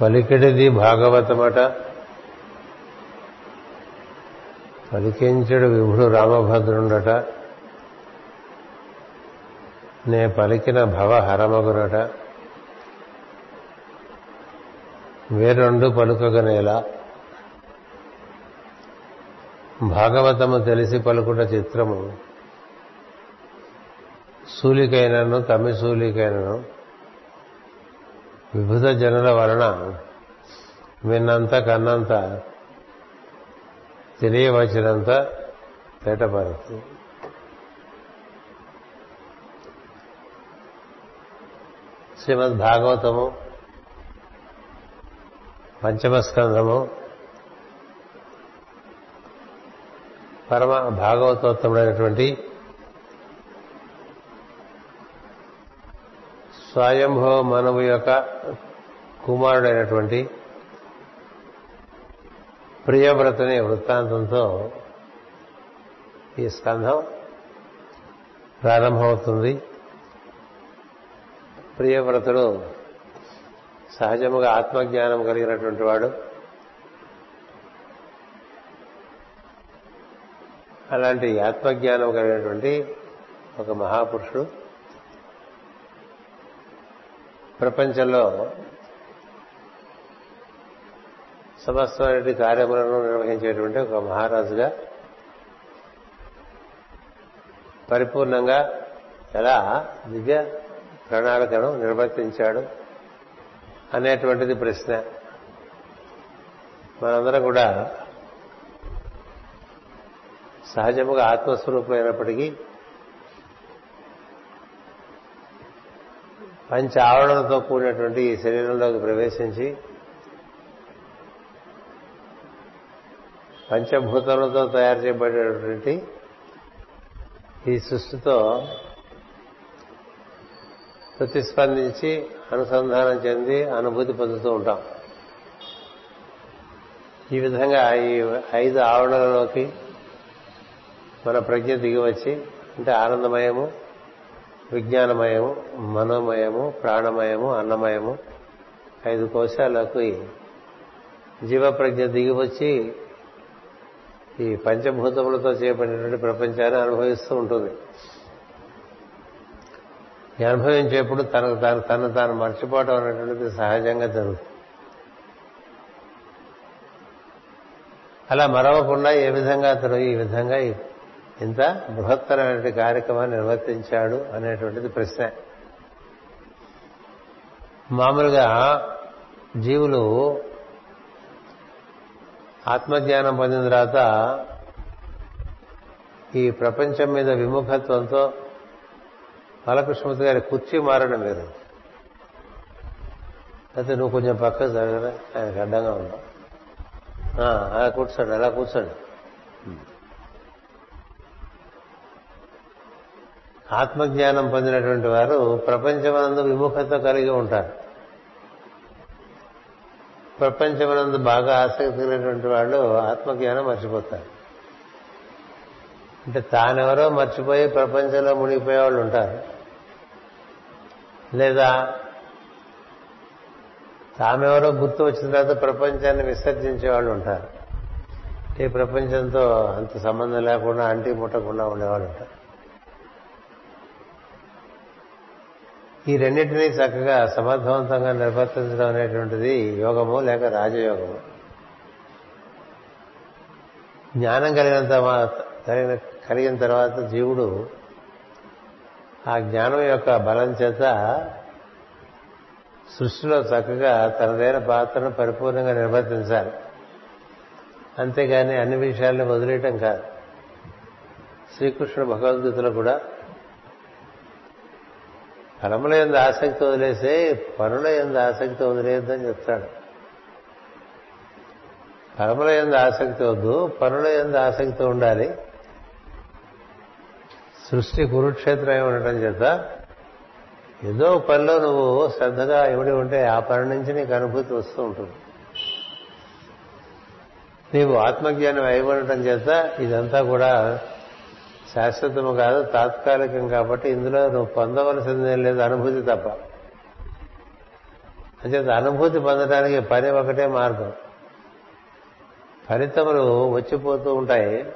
పలికిడిది భాగవతమట. పలికించడు విభుడు రామభద్రుండట. నే పలికిన భవ హరమగునట. వేరొండు పలుకగనేలా. భాగవతము తెలిసి పలుకుట చిత్రము. సూలికైనను తమి సూలికైనను. విభుత జనుల వలన విన్నంత కన్నంత తెలియవచ్చినంత తేటపరుతుంది. శ్రీమద్ భాగవతము పంచమస్కంధము పరమ భాగవతోత్తముడైనటువంటి స్వయంభవ మనవు యొక్క కుమారుడైనటువంటి ప్రియవ్రతని వృత్తాంతంతో ఈ స్కంధం ప్రారంభమవుతుంది. ప్రియవ్రతుడు సహజముగా ఆత్మజ్ఞానం కలిగినటువంటి వాడు. అలాంటి ఆత్మజ్ఞానం కలిగినటువంటి ఒక మహాపురుషుడు. ప్రపంచంలో సమస్తమైన కార్యములను నిర్వహించేటువంటి ఒక మహారాజుగా పరిపూర్ణంగా ఎలా దివ్య ప్రణాళికను నిర్వర్తించాడు అనేటువంటిది ప్రశ్న. మనందరం కూడా సహజముగా ఆత్మస్వరూపులైనప్పటికీ పంచ ఆవరణతో కూడినటువంటి ఈ శరీరంలోకి ప్రవేశించి పంచభూతములతో తయారు చేయబడేటువంటి ఈ సృష్టితో ప్రతిస్పందించి అనుసంధానం చెంది అనుభూతి పొందుతూ ఉంటాం. ఈ విధంగా ఈ ఐదు ఆవరణలలోకి మన ప్రజ్ఞ దిగివచ్చి అంటే ఆనందమయము విజ్ఞానమయము మనోమయము ప్రాణమయము అన్నమయము. ఐదు కోశాలకు జీవప్రజ్ఞ దిగివచ్చి ఈ పంచభూతములతో చేపట్టినటువంటి ప్రపంచాన్ని అనుభవిస్తూ ఉంటుంది. ఈ అనుభవించేప్పుడు తనకు తాను తను తాను మర్చిపోవటం అనేటువంటిది సహజంగా జరుగుతుంది. అలా మరవకుండా ఏ విధంగా అతను ఈ విధంగా ఇంత బృహత్తరమైన కార్యక్రమాన్ని నిర్వర్తించాడు అనేటువంటిది ప్రశ్న. మామూలుగా జీవులు ఆత్మజ్ఞానం పొందిన తర్వాత ఈ ప్రపంచం మీద విముఖత్వంతో బాలకృష్ణమూర్తి గారి కుర్చీ మారడం లేదు అయితే నువ్వు కొంచెం పక్క జరగదా ఆయనకు అడ్డంగా ఉన్నావు అలా కూర్చోండి అలా కూర్చోండి. ఆత్మజ్ఞానం పొందినటువంటి వారు ప్రపంచమనందు విముఖత కలిగి ఉంటారు. ప్రపంచమనందు బాగా ఆసక్తి కలిగినటువంటి వాళ్ళు ఆత్మజ్ఞానం మర్చిపోతారు. అంటే తానెవరో మర్చిపోయి ప్రపంచంలో మునిగిపోయే వాళ్ళు ఉంటారు. లేదా తామెవరో గుర్తు వచ్చిన తర్వాత ప్రపంచాన్ని విసర్జించే వాళ్ళు ఉంటారు. ఈ ప్రపంచంతో అంత సంబంధం లేకుండా అంటి ముట్టకుండా ఉండేవాళ్ళు ఉంటారు. ఈ రెండింటినీ చక్కగా సమర్థవంతంగా నిర్వర్తించడం అనేటువంటిది యోగము లేక రాజయోగము. జ్ఞానం కలిగినంత కలిగిన కలిగిన తర్వాత జీవుడు ఆ జ్ఞానం యొక్క బలం చేత సృష్టిలో చక్కగా తనదైన పాత్రను పరిపూర్ణంగా నిర్వర్తించాలి. అంతేగాని అన్ని విషయాల్ని వదిలేయటం కాదు. శ్రీకృష్ణుడు భగవద్గీతలో కూడా ఫలముల ఎందు ఆసక్తి వదిలేసే పనుల ఎందు ఆసక్తి వదిలేయద్దని చెప్తాడు. ఫలముల ఎందు ఆసక్తి వద్దు పనుల ఎందు ఆసక్తి ఉండాలి. సృష్టి కురుక్షేత్రం ఉండటం చేత ఏదో పనిలో నువ్వు శ్రద్ధగా ఇవిడి ఉంటే ఆ పని నుంచి నీకు అనుభూతి వస్తూ ఉంటుంది. నీవు ఆత్మజ్ఞానం అయి ఉండటం చేత ఇదంతా కూడా శాశ్వతము కాదు తాత్కాలికం కాబట్టి ఇందులో నువ్వు పొందవలసిందేం లేదు అనుభూతి తప్ప. అంచేత అనుభూతి పొందడానికి పని ఒకటే మార్గం. ఫలితములు వచ్చిపోతూ ఉంటాయి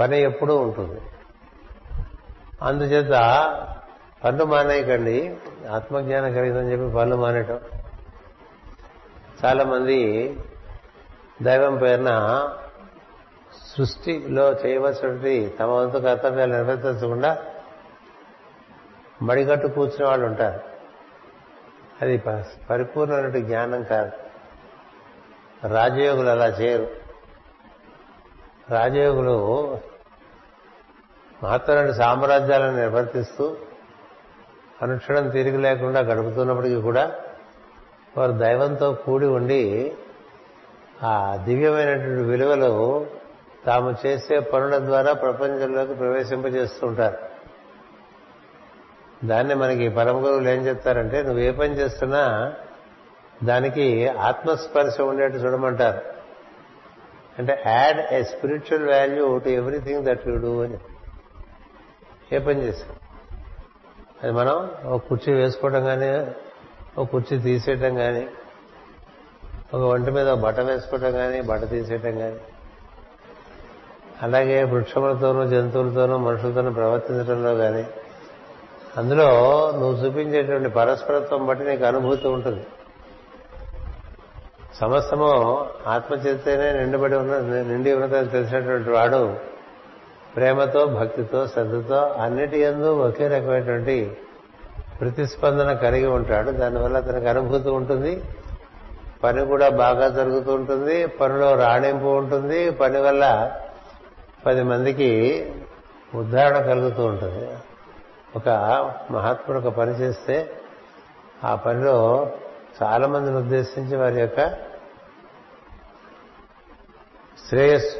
పని ఎప్పుడూ ఉంటుంది. అందుచేత పనులు మానేయకండి ఆత్మజ్ఞానం కలిగిందని చెప్పి పనులు మానేయటం. చాలా మంది దైవం పేరున సృష్టిలో చేయవలసినటువంటి తమ వంతు కర్తవ్యాలు నిర్వర్తించకుండా మడిగట్టు కూర్చునే వాళ్ళు ఉంటారు. అది పరిపూర్ణమైన జ్ఞానం కాదు. రాజయోగులు అలా చేయరు. రాజయోగులు మహత్తరమైన సామ్రాజ్యాలను నిర్వర్తిస్తూ అనుక్షణం తిరిగి లేకుండా గడుపుతున్నప్పటికీ కూడా వారు దైవంతో కూడి ఉండి ఆ దివ్యమైనటువంటి విలువలు తాము చేసే పనుల ద్వారా ప్రపంచంలోకి ప్రవేశింపజేస్తూ ఉంటారు దాన్ని మనకి పరమ గురువులు ఏం చెప్తారంటే నువ్వు ఏ పని చేస్తున్నా దానికి ఆత్మస్పర్శ ఉండేట్టు చూడమంటారు. అంటే add a spiritual value to everything that you do అని. ఏ పని చేసాం అది మనం ఒక కుర్చీ వేసుకోవడం కానీ ఒక కుర్చీ తీసేయటం కానీ ఒక వంట మీద ఒక బట్ట వేసుకోవటం కానీ బట్ట తీసేయటం కానీ అలాగే వృక్షములతోనూ జంతువులతోనూ మనుషులతోనూ ప్రవర్తించడంలో కానీ అందులో నువ్వు చూపించేటువంటి పరస్పరత్వం బట్టి నీకు అనుభూతి ఉంటుంది. సమస్తము ఆత్మచేతనే నిండిబడి ఉన్న నిండి ఉన్నదని తెలిసినటువంటి వాడు ప్రేమతో భక్తితో శ్రద్ధతో అన్నిటి ఎందు ఒకే రకమైనటువంటి ప్రతిస్పందన కలిగి ఉంటాడు. దానివల్ల అతనికి అనుభూతి ఉంటుంది. పని కూడా బాగా జరుగుతూ ఉంటుంది. పనిలో రాణింపు ఉంటుంది. పని వల్ల పది మందికి ఉద్ధారణ కలుగుతూ ఉంటుంది. ఒక మహాత్ముడు ఒక పని చేస్తే ఆ పనిలో చాలా మందిని ఉద్దేశించి వారి యొక్క శ్రేయస్సు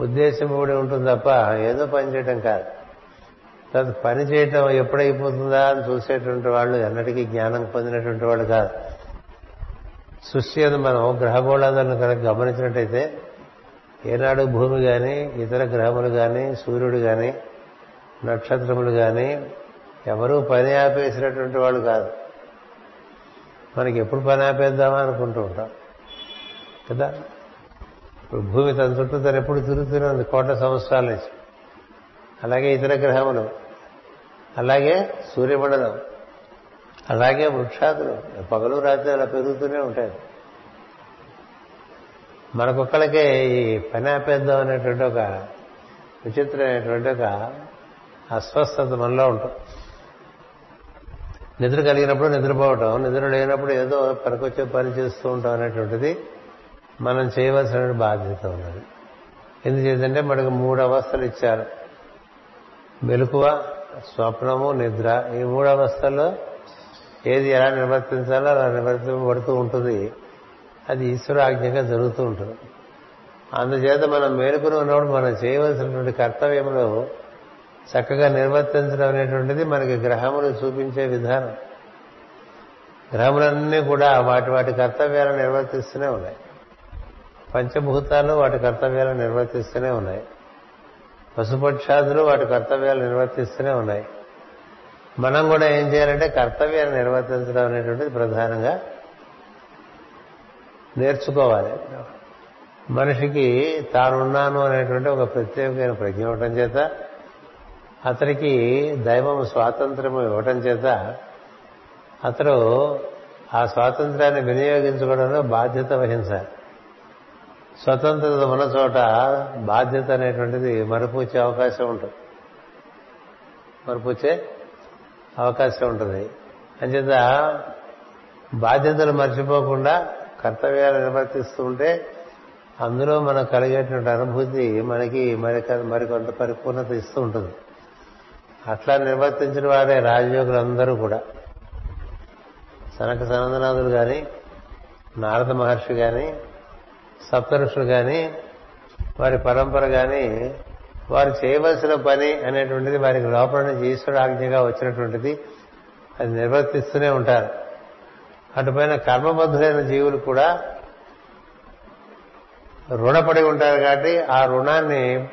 ఉద్దేశం కూడా ఉంటుంది తప్ప ఏదో పని చేయటం కాదు. తర్వాత పని చేయటం ఎప్పుడైపోతుందా అని చూసేటువంటి వాళ్ళు ఎన్నటికీ జ్ఞానం పొందినటువంటి వాళ్ళు కాదు. సృష్టి అని మనం గ్రహగోళాలను కనుక గమనించినట్టయితే ఏనాడు భూమి కానీ ఇతర గ్రహములు కానీ సూర్యుడు కానీ నక్షత్రములు కానీ ఎవరూ పని ఆపేసినటువంటి వాళ్ళు కాదు. మనకి ఎప్పుడు పని ఆపేద్దామా అనుకుంటూ ఉంటాం. కదా? ఇప్పుడు భూమి తన చుట్టూ తను ఎప్పుడు తిరుగుతూనే ఉంది కోట్ల సంవత్సరాల నుంచి. అలాగే ఇతర గ్రహములు. అలాగే సూర్యమండలం. అలాగే వృక్షాదులు. పగలు రాత్రి అలా పెరుగుతూనే ఉంటాయి. మనకొక్కళ్ళకే ఈ పని ఆపేద్దాం అనేటువంటి ఒక విచిత్రమైనటువంటి ఒక అస్వస్థత మనలో ఉంటుంది. నిద్ర కలిగినప్పుడు నిద్రపోవటం నిద్ర లేనప్పుడు ఏదో పనికొచ్చే పని చేస్తూ ఉంటాం అనేటువంటిది మనం చేయవలసిన బాధ్యత ఉన్నది. ఎందుచేతంటే మనకు మూడు అవస్థలు ఇచ్చారు. మెలకువ స్వప్నము నిద్ర. ఈ మూడు అవస్థల్లో ఏది ఎలా నిర్వర్తించాలో అలా నిర్వర్తింపబడుతూ ఉంటుంది. అది ఈశ్వరాజ్ఞగా జరుగుతూ ఉంటుంది. అందుచేత మనం మేలుకుని ఉన్నప్పుడు మనం చేయవలసినటువంటి కర్తవ్యములు చక్కగా నిర్వర్తించడం అనేటువంటిది మనకి గ్రహములు చూపించే విధానం. గ్రహములన్నీ కూడా వాటి వాటి కర్తవ్యాలను నిర్వర్తిస్తూనే ఉన్నాయి. పంచభూతాలు వాటి కర్తవ్యాలను నిర్వర్తిస్తూనే ఉన్నాయి. పశుపక్షాదులు వాటి కర్తవ్యాలు నిర్వర్తిస్తూనే ఉన్నాయి. మనం కూడా ఏం చేయాలంటే కర్తవ్యాన్ని నిర్వర్తించడం అనేటువంటిది ప్రధానంగా నేర్చుకోవాలి. మనిషికి తానున్నాను అనేటువంటి ఒక ప్రత్యేకమైన ప్రజ్ఞ ఇవ్వటం చేత అతనికి దైవం స్వాతంత్రం ఇవ్వటం చేత అతడు ఆ స్వాతంత్రాన్ని వినియోగించుకోవడంలో బాధ్యత వహించాలి. స్వతంత్రత ఉన్న చోట బాధ్యత అనేటువంటిది మరుపుచ్చే అవకాశం ఉంటుంది. మరుపుచ్చే అవకాశం ఉంటుంది. అంచేత బాధ్యతలు మర్చిపోకుండా కర్తవ్యాలు నిర్వర్తిస్తూ ఉంటే అందులో మనకు కలిగేటువంటి అనుభూతి మనకి మరి మరికొంత పరిపూర్ణత ఇస్తూ ఉంటుంది. అట్లా నిర్వర్తించిన వారే రాజయోగులందరూ కూడా. సనక సనందనాథులు కానీ నారద మహర్షి కానీ సప్తరుషులు కానీ వారి పరంపర కానీ వారు చేయవలసిన పని అనేటువంటిది వారికి లోపల నుంచి ఈశ్వర ఆజ్ఞగా వచ్చినటువంటిది అది నిర్వర్తిస్తూనే ఉంటారు. అటుపైన కర్మబద్ధులైన జీవులు కూడా రుణపడి ఉంటారు కాబట్టి ఆ రుణాన్ని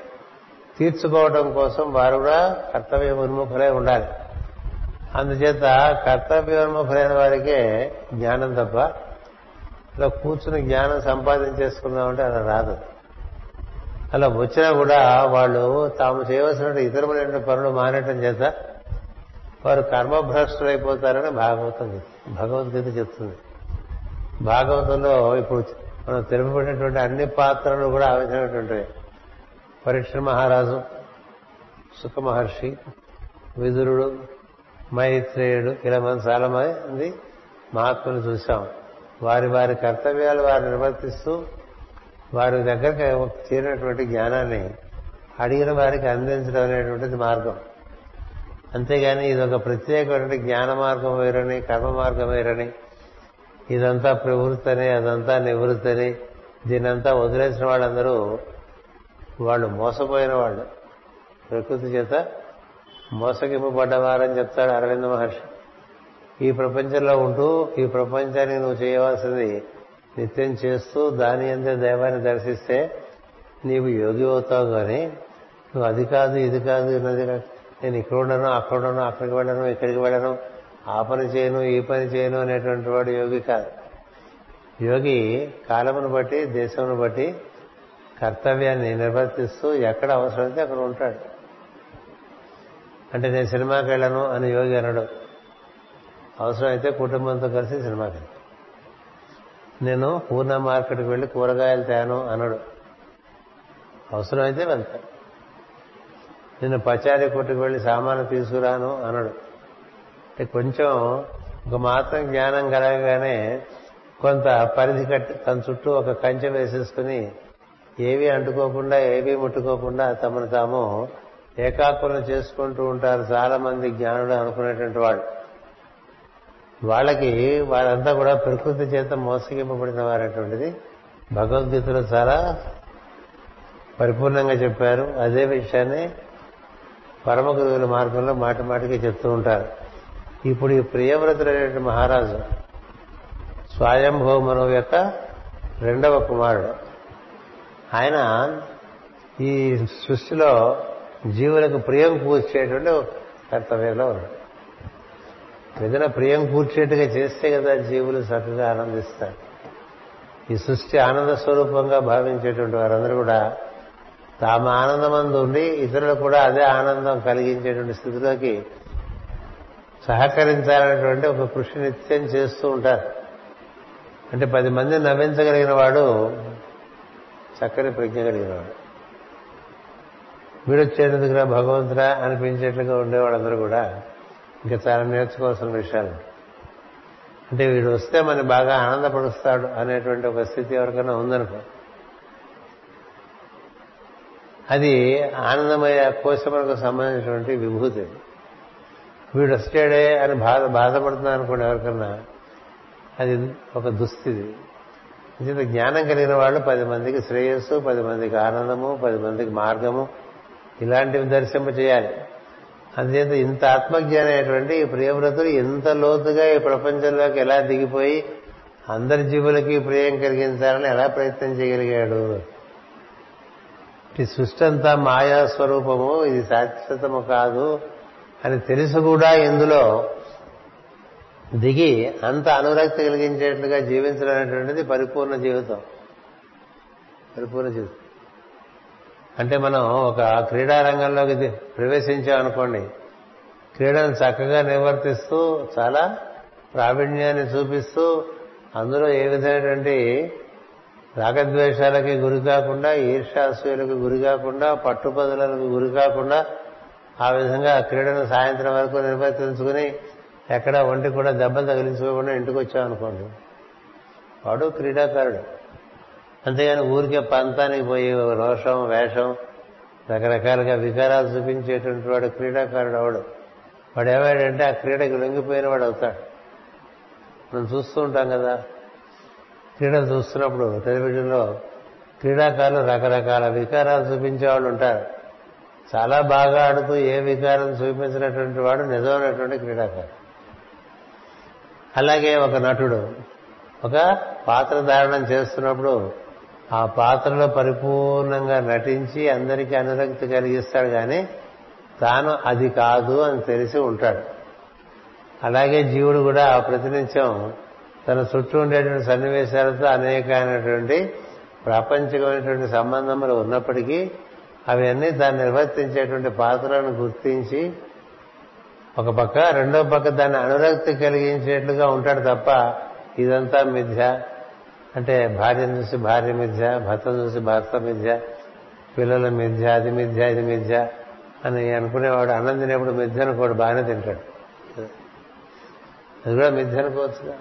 తీర్చుకోవడం కోసం వారు కూడా కర్తవ్య ఉన్ముఖులై ఉండాలి. అందుచేత కర్తవ్యోన్ముఖులైన వారికే జ్ఞానం తప్ప ఇలా కూర్చుని జ్ఞానం సంపాదించేసుకుందామంటే అలా రాదు. అలా వచ్చినా కూడా వాళ్ళు తాము చేయవలసిన ఇతరములైన పనులు మానేయటం చేత వారు కర్మభ్రష్టులైపోతారని భాగవతం భగవద్గీత చెప్తుంది. భాగవతంలో ఇప్పుడు మనం తెలుపబడినటువంటి అన్ని పాత్రలు కూడా ఆ విధమైనటువంటివి. పరీక్ష మహారాజు సుఖ మహర్షి విదురుడు మైత్రేయుడు ఇలా మనం చాలా మంది మహాత్ములు చూశాం. వారి వారి కర్తవ్యాలు వారు నిర్వర్తిస్తూ వారి దగ్గరకు చేరినటువంటి జ్ఞానాన్ని అడిగిన వారికి అందించడం అనేటువంటిది మార్గం. అంతేగాని ఇది ఒక ప్రత్యేకమైన జ్ఞాన మార్గం వేరని కర్మ మార్గం వేరని. ఇదంతా ప్రవృత్తని అదంతా నివృత్తని. దీనంతా వదిలేసిన వాళ్ళందరూ వాళ్ళు మోసపోయిన వాళ్ళు. ప్రకృతి చేత మోసగింపబడ్డవారని చెప్తాడు అరవింద మహర్షి. ఈ ప్రపంచంలో ఉంటూ ఈ ప్రపంచానికి నువ్వు చేయవలసింది నిత్యం చేస్తూ దాని అందే దైవాన్ని దర్శిస్తే నీవు యోగి అవుతావు కానీ నువ్వు అది కాదు ఇది కాదు ఇన్నది కాదు. నేను ఇక్కడ ఉండను అక్కడ ఉండను అక్కడికి వెళ్ళను ఇక్కడికి వెళ్ళను. ఆ పని చేయను ఈ పని చేయను అనేటువంటి వాడు యోగి కాదు. యోగి కాలమును బట్టి దేశమును బట్టి కర్తవ్యాన్ని నిర్వర్తిస్తూ ఎక్కడ అవసరమైతే అక్కడ ఉంటాడు. అంటే నేను సినిమాకి వెళ్ళను అని యోగి అనడు. అవసరమైతే కుటుంబంతో కలిసి సినిమాకి వెళ్తాను. నేను పూర్ణ మార్కెట్కి వెళ్ళి కూరగాయలు తేను అనడు. అవసరమైతే వెళ్తాను. నేను పచారి కొట్టుకు వెళ్ళి సామాను తీసుకురాను అనడు. అంటే కొంచెం ఒక మాత్రం జ్ఞానం కలగగానే కొంత పరిధి కట్టి తన చుట్టూ ఒక కంచె వేసేసుకుని ఏవి అంటుకోకుండా ఏవి ముట్టుకోకుండా తమను తాము ఏకాకులను చేసుకుంటూ ఉంటారు చాలా మంది జ్ఞానులు అనుకునేటువంటి వాళ్ళు. వాళ్ళకి వాళ్ళంతా కూడా ప్రకృతి చేత మోసగింపబడిన వారటువంటిది భగవద్గీతలో చాలా పరిపూర్ణంగా చెప్పారు. అదే విషయాన్ని పరమ గురువుల మార్గంలో మాటి మాటికి చెప్తూ ఉంటారు. ఇప్పుడు ఈ ప్రియవ్రతుడైనటువంటి మహారాజు స్వయంభౌమను యొక్క రెండవ కుమారుడు. ఆయన ఈ సృష్టిలో జీవులకు ప్రియం కూర్చేటువంటి కర్తవ్యంలో ఉన్నాడు. ఏదైనా ప్రియం కూర్చేట్టుగా చేస్తే కదా జీవులు చక్కగా ఆనందిస్తారు. ఈ సృష్టి ఆనంద స్వరూపంగా భావించేటువంటి వారందరూ కూడా తాము ఆనందమందు ఉండి ఇతరులకు కూడా అదే ఆనందం కలిగించేటువంటి స్థితిలోకి సహకరించాలనేటువంటి ఒక కృషి నిత్యం చేస్తూ ఉంటారు. అంటే పది మంది నవ్వించగలిగిన వాడు చక్కని ప్రజ్ఞ కలిగిన వాడు వీడొచ్చేందుకురా భగవంతుడా అనిపించేట్లుగా ఉండేవాళ్ళందరూ కూడా ఇంకా చాలా నేర్చుకోవాల్సిన విషయాలు. అంటే వీడు వస్తే మనం బాగా ఆనందపరుస్తాడు అనేటువంటి ఒక స్థితి ఎవరికైనా ఉందనుకో. అది ఆనందమయ కోశములకు సంబంధించినటువంటి విభూతి. వీడు వస్తాడే అని బాధ బాధపడుతున్నా అనుకోండి ఎవరికన్నా అది ఒక దుస్థితి. ఇంత జ్ఞానం కలిగిన వాళ్ళు పది మందికి శ్రేయస్సు పది మందికి ఆనందము పది మందికి మార్గము ఇలాంటివి దర్శింప చేయాలి. అందుచేత ఇంత ఆత్మజ్ఞానం అయినటువంటి ఈ ప్రియవ్రతులు ఇంత లోతుగా ఈ ప్రపంచంలోకి ఎలా దిగిపోయి అందరి జీవులకి ప్రియం కలిగించాలని ఎలా ప్రయత్నం చేయగలిగాడు? ఈ సృష్టి అంతా మాయా స్వరూపము ఇది శాశ్వతము కాదు అని తెలుసు కూడా ఇందులో దిగి అంత అనురక్తి కలిగించేట్లుగా జీవించడం అనేటువంటిది పరిపూర్ణ జీవితం. పరిపూర్ణ జీవితం. అంటే మనం ఒక క్రీడా రంగంలోకి ప్రవేశించామనుకోండి క్రీడను చక్కగా నిర్వర్తిస్తూ చాలా ప్రావీణ్యాన్ని చూపిస్తూ అందులో ఏ విధమైనటువంటి రాగద్వేషాలకి గురి కాకుండా ఈర్షాసూయులకు గురి కాకుండా పట్టుపదులకు గురి కాకుండా ఆ విధంగా క్రీడను సాయంత్రం వరకు నిర్వర్తించుకుని ఎక్కడ ఒంటి కూడా దెబ్బలు తగిలించుకోకుండా ఇంటికి వచ్చామనుకోండి వాడు క్రీడాకారుడు. అంతేగాని ఊరికే పంతానికి పోయి రోషం వేషం రకరకాలుగా వికారాలు చూపించేటువంటి వాడు క్రీడాకారుడు అవడు. వాడు ఏమాడంటే ఆ క్రీడకి లొంగిపోయిన వాడు అవుతాడు. మనం చూస్తూ ఉంటాం కదా. క్రీడలు చూస్తున్నప్పుడు టెలివిజన్లో క్రీడాకారులు రకరకాల వికారాలు చూపించే వాళ్ళు ఉంటారు. చాలా బాగా ఆడుతూ ఏ వికారం చూపించినటువంటి వాడు నిజమైనటువంటి క్రీడాకారుడు. అలాగే ఒక నటుడు. ఒక పాత్ర ధారణం చేస్తున్నప్పుడు ఆ పాత్రలో పరిపూర్ణంగా నటించి అందరికీ అనురక్తి కలిగిస్తాడు కానీ తాను అది కాదు అని తెలిసి ఉంటాడు. అలాగే జీవుడు కూడా ప్రతినిత్యం తన చుట్టూ ఉండేటువంటి సన్నివేశాలతో అనేకమైనటువంటి ప్రాపంచికమైనటువంటి సంబంధములు ఉన్నప్పటికీ అవన్నీ దాన్ని నిర్వర్తించేటువంటి పాత్రలను గుర్తించి ఒక పక్క రెండో పక్క దాన్ని అనురక్తి కలిగించేట్లుగా ఉంటాడు తప్ప ఇదంతా మిథ్య. అంటే భార్యను చూసి భార్య మిథ్య భర్తను చూసి భర్త మిథ్య పిల్లల మిథ్య అది మిథ్య ఇది మిథ్య అని అనుకునేవాడు అన్నం తినేప్పుడు మిథ్య అనుకోడు బాగానే తింటాడు. అది కూడా మిథ్య అనుకోవచ్చుగా.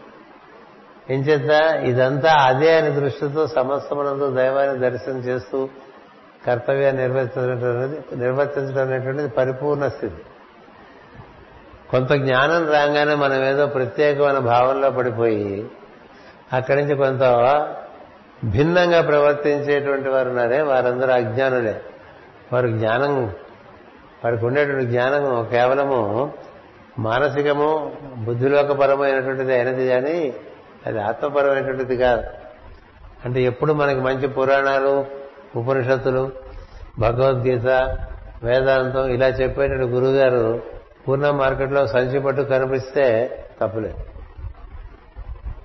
ఎంచేత ఇదంతా అదే అని దృష్టితో సమస్తమునందు దైవాన్ని దర్శనం చేస్తూ కర్తవ్యాన్ని నిర్వర్తించడం నిర్వర్తించడం అనేటువంటిది పరిపూర్ణ స్థితి. కొంత జ్ఞానం రాగానే మనం ఏదో ప్రత్యేకమైన భావంలో పడిపోయి అక్కడి నుంచి కొంత భిన్నంగా ప్రవర్తించేటువంటి వారు ఉన్నారే వారందరూ అజ్ఞానులే. వారు జ్ఞానం వారికి ఉండేటువంటి జ్ఞానం కేవలము మానసికము బుద్ధిలోకపరమైనటువంటిది అయినది కానీ అది ఆత్మపరమైనటువంటిది కాదు. అంటే ఎప్పుడు మనకి మంచి పురాణాలు ఉపనిషత్తులు భగవద్గీత వేదాంతం ఇలా చెప్పేటువంటి గురుగారు పూర్ణ మార్కెట్లో సంచి పట్టు కనిపిస్తే తప్పలేదు.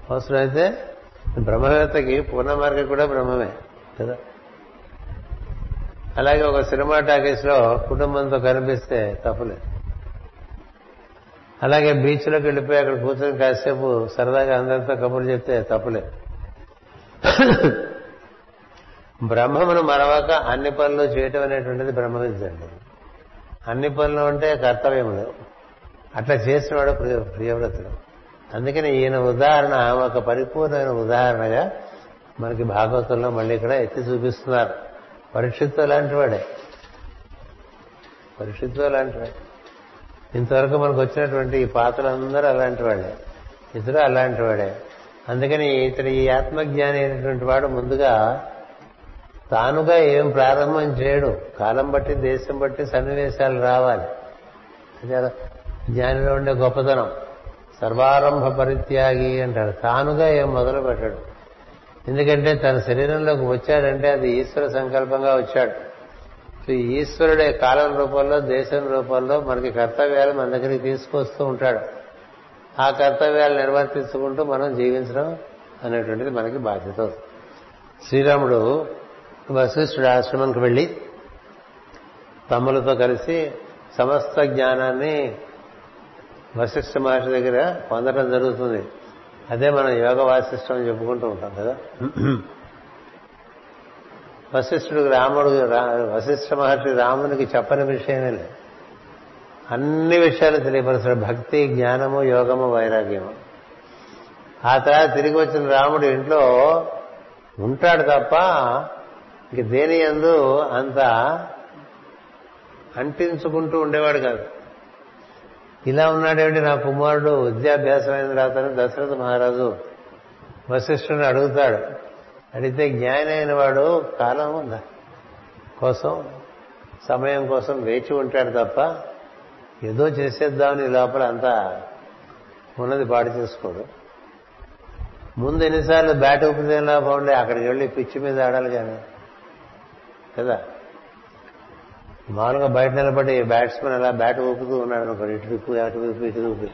అవసరమైతే బ్రహ్మవేత్తకి పూర్ణ మార్కెట్ కూడా బ్రహ్మమే కదా? అలాగే ఒక సినిమా టాకీస్లో కుటుంబంతో కనిపిస్తే తప్పలేదు. అలాగే బీచ్లోకి వెళ్ళిపోయి అక్కడ కూర్చొని కాసేపు సరదాగా అందరితో కబుర్లు చెప్తే తప్పులేదు బ్రహ్మమును మరవక అన్ని పనులు చేయటం అనేటువంటిది బ్రహ్మ అన్ని పనులు అంటే కర్తవ్యములు అట్లా చేసినవాడు ప్రియ ప్రియవ్రతుడు. అందుకని ఈయన ఉదాహరణ ఒక పరిపూర్ణమైన ఉదాహరణగా మనకి భాగవతంలో మళ్ళీ ఇక్కడ ఎత్తి చూపిస్తున్నారు. పరీక్షిత్తు లాంటి వాడే. పరీక్షిత్తు లాంటి వాడే. ఇంతవరకు మనకు వచ్చినటువంటి ఈ పాత్రలందరూ అలాంటి వాడే. ఇతడు అలాంటి వాడే. అందుకని ఇతడు ఈ ఆత్మజ్ఞాని అయినటువంటి వాడు ముందుగా తానుగా ఏం ప్రారంభం చేయడు. కాలం బట్టి దేశం బట్టి సన్నివేశాలు రావాలి. జ్ఞానిలో ఉండే గొప్పతనం. సర్వారంభ పరిత్యాగి అంటాడు. తానుగా ఏం మొదలు పెట్టాడు. ఎందుకంటే తన శరీరంలోకి వచ్చాడంటే అది ఈశ్వర సంకల్పంగా వచ్చాడు. ఈశ్వరుడే కాలం రూపంలో దేశం రూపంలో మనకి కర్తవ్యాలు మన దగ్గరికి తీసుకొస్తూ ఉంటాడు. ఆ కర్తవ్యాలు నిర్వర్తించుకుంటూ మనం జీవించడం అనేటువంటిది మనకి బాధ్యత. శ్రీరాముడు వశిష్ఠుడు ఆశ్రమంకి వెళ్ళి తమ్ములతో కలిసి సమస్త జ్ఞానాన్ని వశిష్ఠ మహర్షి దగ్గర పొందడం జరుగుతుంది. అదే మనం యోగ వాసిష్టం అని చెప్పుకుంటూ ఉంటాం కదా. వశిష్ఠుడికి రాముడు వశిష్ఠ మహర్షి రామునికి చెప్పని విషయమే లేదు. అన్ని విషయాలు తెలియపరుస్తాడు. భక్తి జ్ఞానము యోగము వైరాగ్యము. ఆ తర్వాత తిరిగి వచ్చిన రాముడు ఇంట్లో ఉంటాడు తప్ప ఇంక దేని ఎందు అంత అంటించుకుంటూ ఉండేవాడు కాదు. ఇలా ఉన్నాడేమిటి? నా కుమారుడు విద్యాభ్యాసం అయిన తర్వాత దశరథ మహారాజు వశిష్ఠుని అడుగుతాడు. అడిగితే జ్ఞాని అయిన వాడు కాలం కోసం సమయం కోసం వేచి ఉంటాడు తప్ప ఏదో చేసేద్దామని లోపల అంతా ఉన్నది పాడు చేసుకోడు. ముందు ఎన్నిసార్లు బ్యాట్ ఊపితే బాగుండే అక్కడికి వెళ్ళి పిచ్చి మీద ఆడాలి కానీ. కదా? మామూలుగా బయట నిలబడి బ్యాట్స్మెన్ అలా బ్యాట్ ఊపుతూ ఉన్నాడు అనుకోండి ఇటు ఊపు అటు ఊపు ఇటు ఊపి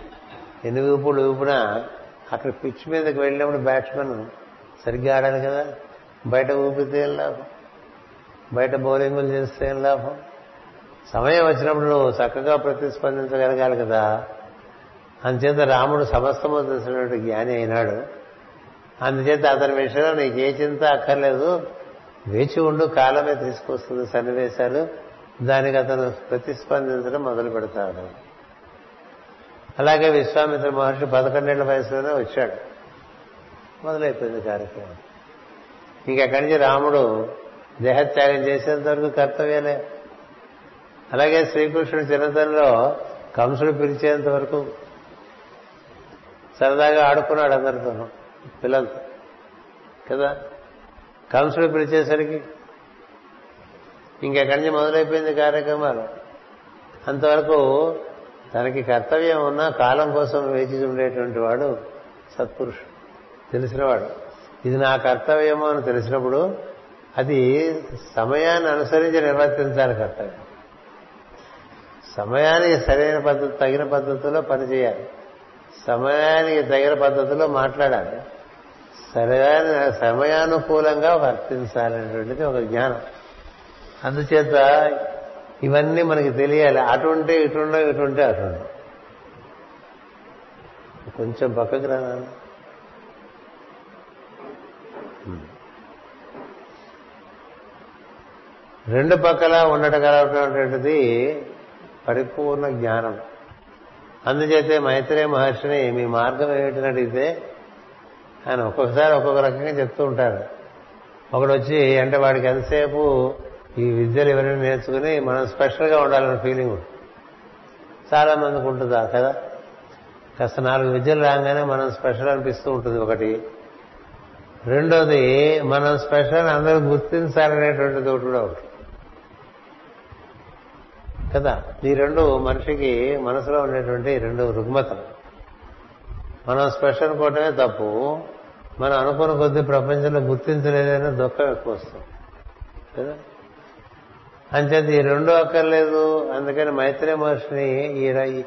ఎన్ని ఊపులు ఊపినా అక్కడ పిచ్ మీదకి వెళ్ళినప్పుడు బ్యాట్స్మెన్ సరిగ్గా ఆడాలి కదా. బయట ఊపితే ఏం లాభం? బయట బౌలింగులు చేస్తే ఏం లాభం? సమయం వచ్చినప్పుడు నువ్వు చక్కగా ప్రతిస్పందించగలగాలి కదా. అందుచేత రాముడు సమస్తము తెలిసినటువంటి జ్ఞాని అయినాడు. అందుచేత అతని విషయంలో నీకు ఏ చింత అక్కర్లేదు. వేచి ఉండు కాలమే తీసుకొస్తుంది సన్నివేశాలు. దానికి అతను ప్రతిస్పందించడం మొదలు పెడతాడు. అలాగే విశ్వామిత్ర మహర్షి పదకొండేళ్ళ వయసులోనే వచ్చాడు. మొదలైపోయింది కార్యక్రమం. ఇంకెక్కడి నుంచి రాముడు దేహత్యాగం చేసేంత వరకు కర్తవ్యాలే అలాగే శ్రీకృష్ణుడు చిన్నతనంలో కంసుడు పిలిచేంత వరకు సరదాగా ఆడుకున్నాడు అందరితో పిల్లలతో. కదా? కంసుడు పిలిచేసరికి ఇంకెక్కడి నుంచి మొదలైపోయింది కార్యక్రమాలు. అంతవరకు తనకి కర్తవ్యం ఉన్నా కాలం కోసం వేచి ఉండేటువంటి వాడు సత్పురుషుడు. తెలిసినవాడు. ఇది నా కర్తవ్యము అని తెలిసినప్పుడు అది సమయాన్ని అనుసరించి నిర్వర్తించాలి కర్తవ్యం. సమయానికి సరైన పద్ధతి తగిన పద్ధతిలో పనిచేయాలి సమయానికి తగిన పద్ధతిలో మాట్లాడాలి. సరైన సమయానుకూలంగా వర్తించాలనేటువంటిది ఒక జ్ఞానం. అందుచేత ఇవన్నీ మనకి తెలియాలి. అటుంటే ఇటుండో ఇటుంటే అటుండో. కొంచెం పక్కకు రానా రెండు పక్కల ఉండటగలటువంటిది పరిపూర్ణ జ్ఞానం. అందుచేతే మైత్రేయ మహర్షిని మీ మార్గం ఏమిటని అడిగితే ఆయన ఒక్కొక్కసారి ఒక్కొక్క రకంగా చెప్తూ ఉంటారు. ఒకడు వచ్చి అంటే వాడికి ఎంతసేపు ఈ విద్యలు ఎవరైనా నేర్చుకుని మనం స్పెషల్గా ఉండాలనే ఫీలింగ్ చాలా మందికి ఉంటుందా కదా కాస్త నాలుగు విద్యలు రాగానే మనం స్పెషల్ అనిపిస్తూ ఉంటుంది ఒకటి. రెండోది మనం స్పెషల్ అందరూ గుర్తించాలనేటువంటిది ఒకటి కూడా ఒకటి కదా? ఈ రెండు మనిషికి మనసులో ఉండేటువంటి రెండు రుగ్మతలు. మనం స్పెషల్ కోటమే తప్పు. మనం అనుకున్న కొద్దీ ప్రపంచంలో గుర్తించలేదనే దుఃఖం ఎక్కువ వస్తుంది. కదా? అంచేత ఈ రెండు అక్కర్లేదు. అందుకని మైత్రి మహర్షిని ఈ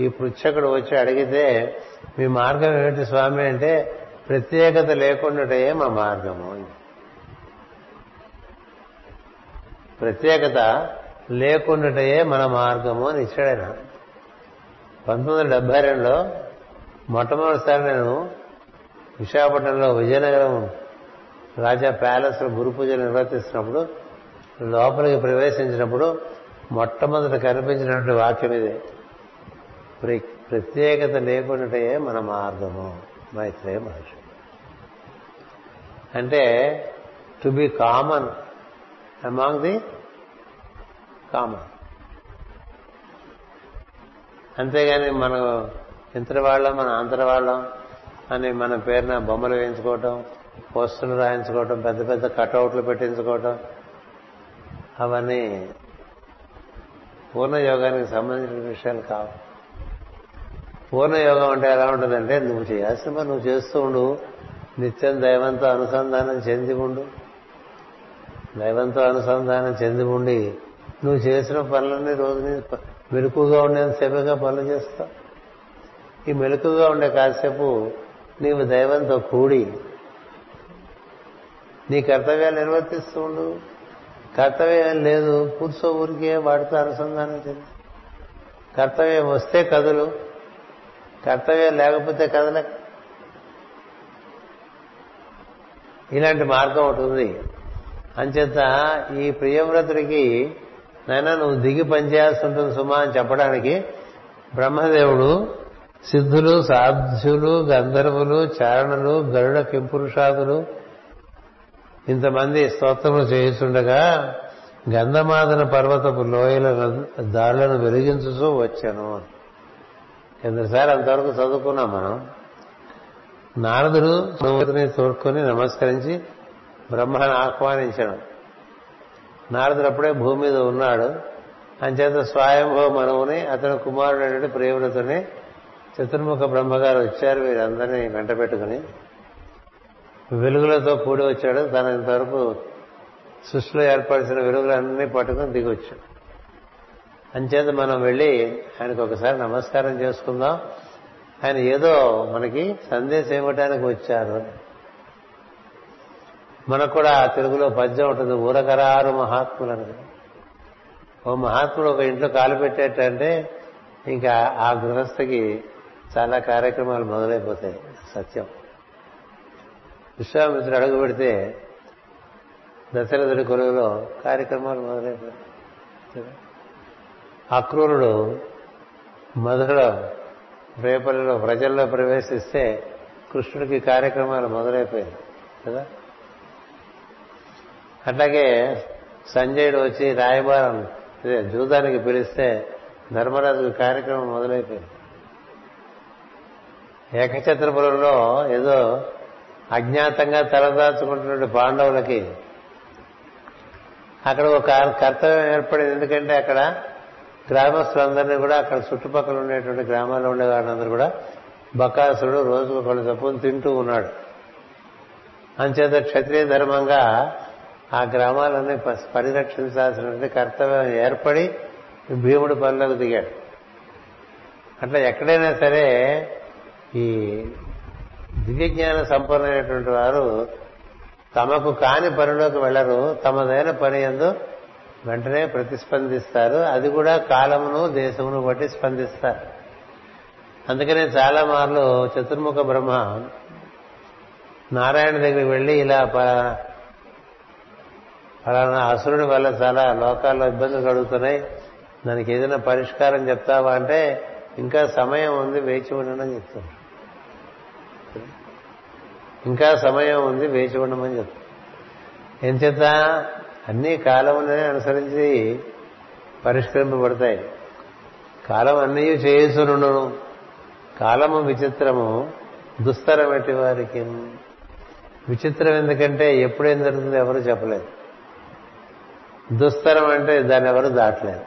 ఈ పృచ్ఛకుడు వచ్చి అడిగితే మీ మార్గం ఏమిటి స్వామి? అంటే ప్రత్యేకత లేకుండాటే మా మార్గము. ప్రత్యేకత లేకుండాటయే మన మార్గము అని ఇచ్చాడాయన పంతొమ్మిది వందల డెబ్బై రెండులో మొట్టమొదటిసారి నేను విశాఖపట్నంలో విజయనగరం రాజా ప్యాలెస్లో గురు పూజ నిర్వర్తిస్తున్నప్పుడు లోపలికి ప్రవేశించినప్పుడు మొట్టమొదట కనిపించినటువంటి వాక్యం ఇదే. ప్రత్యేకత లేకుండాటయే మన మార్గము మైత్రేయ మహర్షి. అంటే to be common among the common అంతేగాని మనం ఇంతటి వాళ్ళం మన అంతటి వాళ్ళం అని మన పేరున బొమ్మలు వేయించుకోవటం పోస్టులు రాయించుకోవటం పెద్ద పెద్ద కటౌట్లు పెట్టించుకోవటం అవన్నీ పూర్ణ యోగానికి సంబంధించిన విషయాలు కావు. పూర్ణ యోగం అంటే ఎలా ఉంటుందంటే నువ్వు చేయాల్సిన పని నువ్వు చేస్తూ ఉండు. నిత్యం దైవంతో అనుసంధానం చెంది ఉండు. దైవంతో అనుసంధానం చెంది ఉండి నువ్వు చేసిన పనులన్నీ రోజుని మెలకుగా ఉండేంతసేపుగా పనులు చేస్తావు. ఈ మెలకుగా ఉండే కాసేపు నీవు దైవంతో కూడి నీ కర్తవ్యాలు నిర్వర్తిస్తూ ఉండు. కర్తవ్యం లేదు కూర్చో ఊరికే వాడితో అనుసంధానం చెంది కర్తవ్యం వస్తే కదులు కర్తవ్యం లేకపోతే కదల. ఇలాంటి మార్గం ఒకటి ఉంది. అంచేత ఈ ప్రియవ్రతుడికి నాయన నువ్వు దిగి పనిచేయాల్సి ఉంటుంది సుమా అని చెప్పడానికి బ్రహ్మదేవుడు సిద్ధులు సాధ్యులు గంధర్వులు చారణులు గరుడ కింపురుషాదులు ఇంతమంది స్తోత్రములు చేయిస్తుండగా గంధమాదన పర్వతపు లోయల దారులను వెలిగించుతూ వచ్చాను. కిందసారి అంతవరకు చదువుకున్నాం మనం. నారదుడు తోడుకొని నమస్కరించి బ్రహ్మను ఆహ్వానించాడు. నారదుడు అప్పుడే భూమి మీద ఉన్నాడు. అంచేత స్వయంభవ మనవుని అతని కుమారుడు ప్రియవ్రతుని చతుర్ముఖ బ్రహ్మగారు వచ్చారు వీరందరినీ వెంట పెట్టుకుని. వెలుగులతో కూడి వచ్చాడు. తన ఇంతవరకు సృష్టిలో ఏర్పరిచిన వెలుగులన్నీ పట్టుకుని దిగొచ్చాడు. అంచేత మనం వెళ్ళి ఆయనకు ఒకసారి నమస్కారం చేసుకుందాం. ఆయన ఏదో మనకి సందేశం ఇవ్వటానికి వచ్చారు మనకు కూడా తెలుగులో పద్యం ఉంటుంది ఊరకరారు మహాత్ములని. ఓ మహాత్ముడు ఒక ఇంట్లో కాలు పెట్టేటంటే ఇంకా ఆ గృహస్థకి చాలా కార్యక్రమాలు మొదలైపోతాయి సత్యం. విశ్వామిత్రుడు అడుగు పెడితే దశరథుడి కొలువులో కార్యక్రమాలు మొదలైపోయాయి అక్రూరుడు మధురలో రేపల్లిలో ప్రజల్లో ప్రవేశిస్తే కృష్ణుడికి కార్యక్రమాలు మొదలైపోయాయి కదా? అట్లాగే సంజయుడు వచ్చి రాయబారం జూదానికి పిలిస్తే ధర్మరాజు కార్యక్రమం మొదలైపోయింది. ఏకచత్రపురంలో ఏదో అజ్ఞాతంగా తలదాచుకుంటున్న పాండవులకి అక్కడ ఒక కర్తవ్యం ఏర్పడింది. ఎందుకంటే అక్కడ గ్రామస్తులందరినీ కూడా అక్కడ చుట్టుపక్కల ఉండేటువంటి గ్రామాల్లో ఉండే వాళ్ళందరూ కూడా బకాసుడు రోజుకు కొన్ని చప్పును తింటూ ఉన్నాడు. అంచేత క్షత్రియ ధర్మంగా ఆ గ్రామాలన్నీ పరిరక్షించాల్సినటువంటి కర్తవ్యం ఏర్పడి భీముడు పనులకు దిగాడు. అట్లా ఎక్కడైనా సరే ఈ దివ్యజ్ఞాన సంపన్నమైనటువంటి వారు తమకు కాని పనిలోకి వెళ్ళరు తమదైన పని ఎందు వెంటనే ప్రతిస్పందిస్తారు. అది కూడా కాలమును దేశమును బట్టి స్పందిస్తారు. అందుకనే చాలా మార్లు చతుర్ముఖ బ్రహ్మ నారాయణ దగ్గరికి వెళ్ళి ఇలా ఫలానా అసురుడి వల్ల చాలా లోకాల్లో ఇబ్బందులు కలుగుతున్నాయి. దానికి ఏదైనా పరిష్కారం చెప్తావా అంటే ఇంకా సమయం ఉంది వేచి ఉండడం చెప్తాను. ఇంకా సమయం ఉంది వేచి ఉండమని చెప్తాను. ఏం చేత అన్ని కాలములనే అనుసరించి పరిష్కరింపబడతాయి. కాలం అన్నీ చేయుచునును కాలము విచిత్రము దుస్తరం ఎట్టి వారికి. విచిత్రం ఎందుకంటే ఎప్పుడేం జరుగుతుందో ఎవరు చెప్పలేదు. దుస్తరం అంటే దాన్ని ఎవరు దాటలేదు.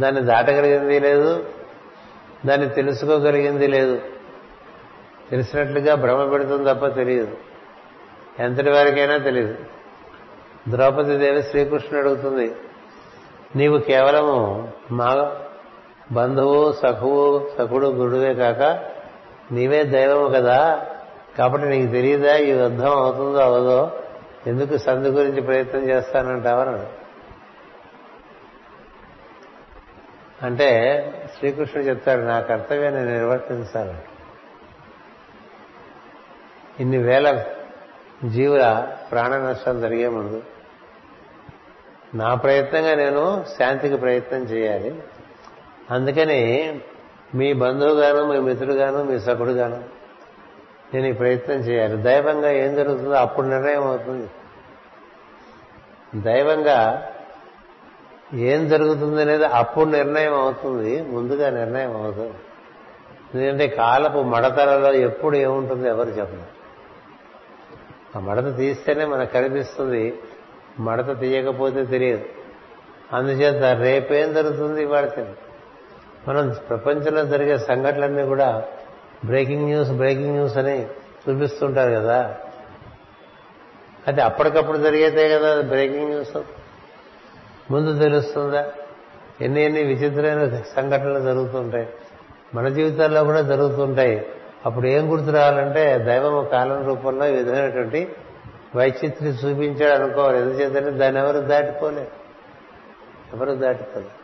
దాన్ని దాటగలిగింది లేదు దాన్ని తెలుసుకోగలిగింది లేదు. తెలిసినట్లుగా భ్రమ పెడుతుంది తప్ప తెలియదు. ఎంతటి వారికైనా తెలియదు. ద్రౌపది దేవి శ్రీకృష్ణుడు అడుగుతుంది నీవు కేవలము మా బంధువు సఖువు సఖుడు గురువే కాక నీవే దైవము కదా. కాబట్టి నీకు తెలియదా ఈ యుద్ధం అవుతుందో అవదో ఎందుకు సందు గురించి ప్రయత్నం చేస్తానంటావన్నాడు అంటే శ్రీకృష్ణుడు చెప్తాడు నా కర్తవ్యాన్ని నేను నిర్వర్తించాలి ఇన్ని వేల జీవుల ప్రాణ నష్టం జరిగే ముందు నా ప్రయత్నంగా నేను శాంతికి ప్రయత్నం చేయాలి. అందుకని మీ బంధువుగాను మీ మిత్రుడుగాను మీ సకుడుగాను నేను ఈ ప్రయత్నం చేయాలి. దైవంగా ఏం జరుగుతుందో అప్పుడు నిర్ణయం అవుతుంది. దైవంగా ఏం జరుగుతుంది అనేది అప్పుడు నిర్ణయం అవుతుంది. ముందుగా నిర్ణయం అవుతుంది. ఎందుకంటే కాలపు మడతలలో ఎప్పుడు ఏముంటుంది ఎవరు చెప్పరు. ఆ మడత తీస్తేనే మనకు కనిపిస్తుంది. మడత తీయకపోతే తెలియదు. అందుచేత రేపేం జరుగుతుంది ఇవాళ తెలియదు. మనం ప్రపంచంలో జరిగే సంఘటనలన్నీ కూడా బ్రేకింగ్ న్యూస్ బ్రేకింగ్ న్యూస్ అని చూపిస్తుంటారు కదా. అది అప్పటికప్పుడు జరిగేదే కదా బ్రేకింగ్ న్యూస్. ముందు తెలుస్తుందా? ఎన్ని ఎన్ని విచిత్రమైన సంఘటనలు జరుగుతుంటాయి. మన జీవితాల్లో కూడా జరుగుతుంటాయి. అప్పుడు ఏం గుర్తు రావాలంటే దైవం కాలం రూపంలో ఈ విధమైనటువంటి వైచిత్రి చూపించాడు అనుకోవాలి. ఎందుచేతంటే దాన్ని ఎవరు దాటిపోలేరు ఎవరు దాటిపోలేరు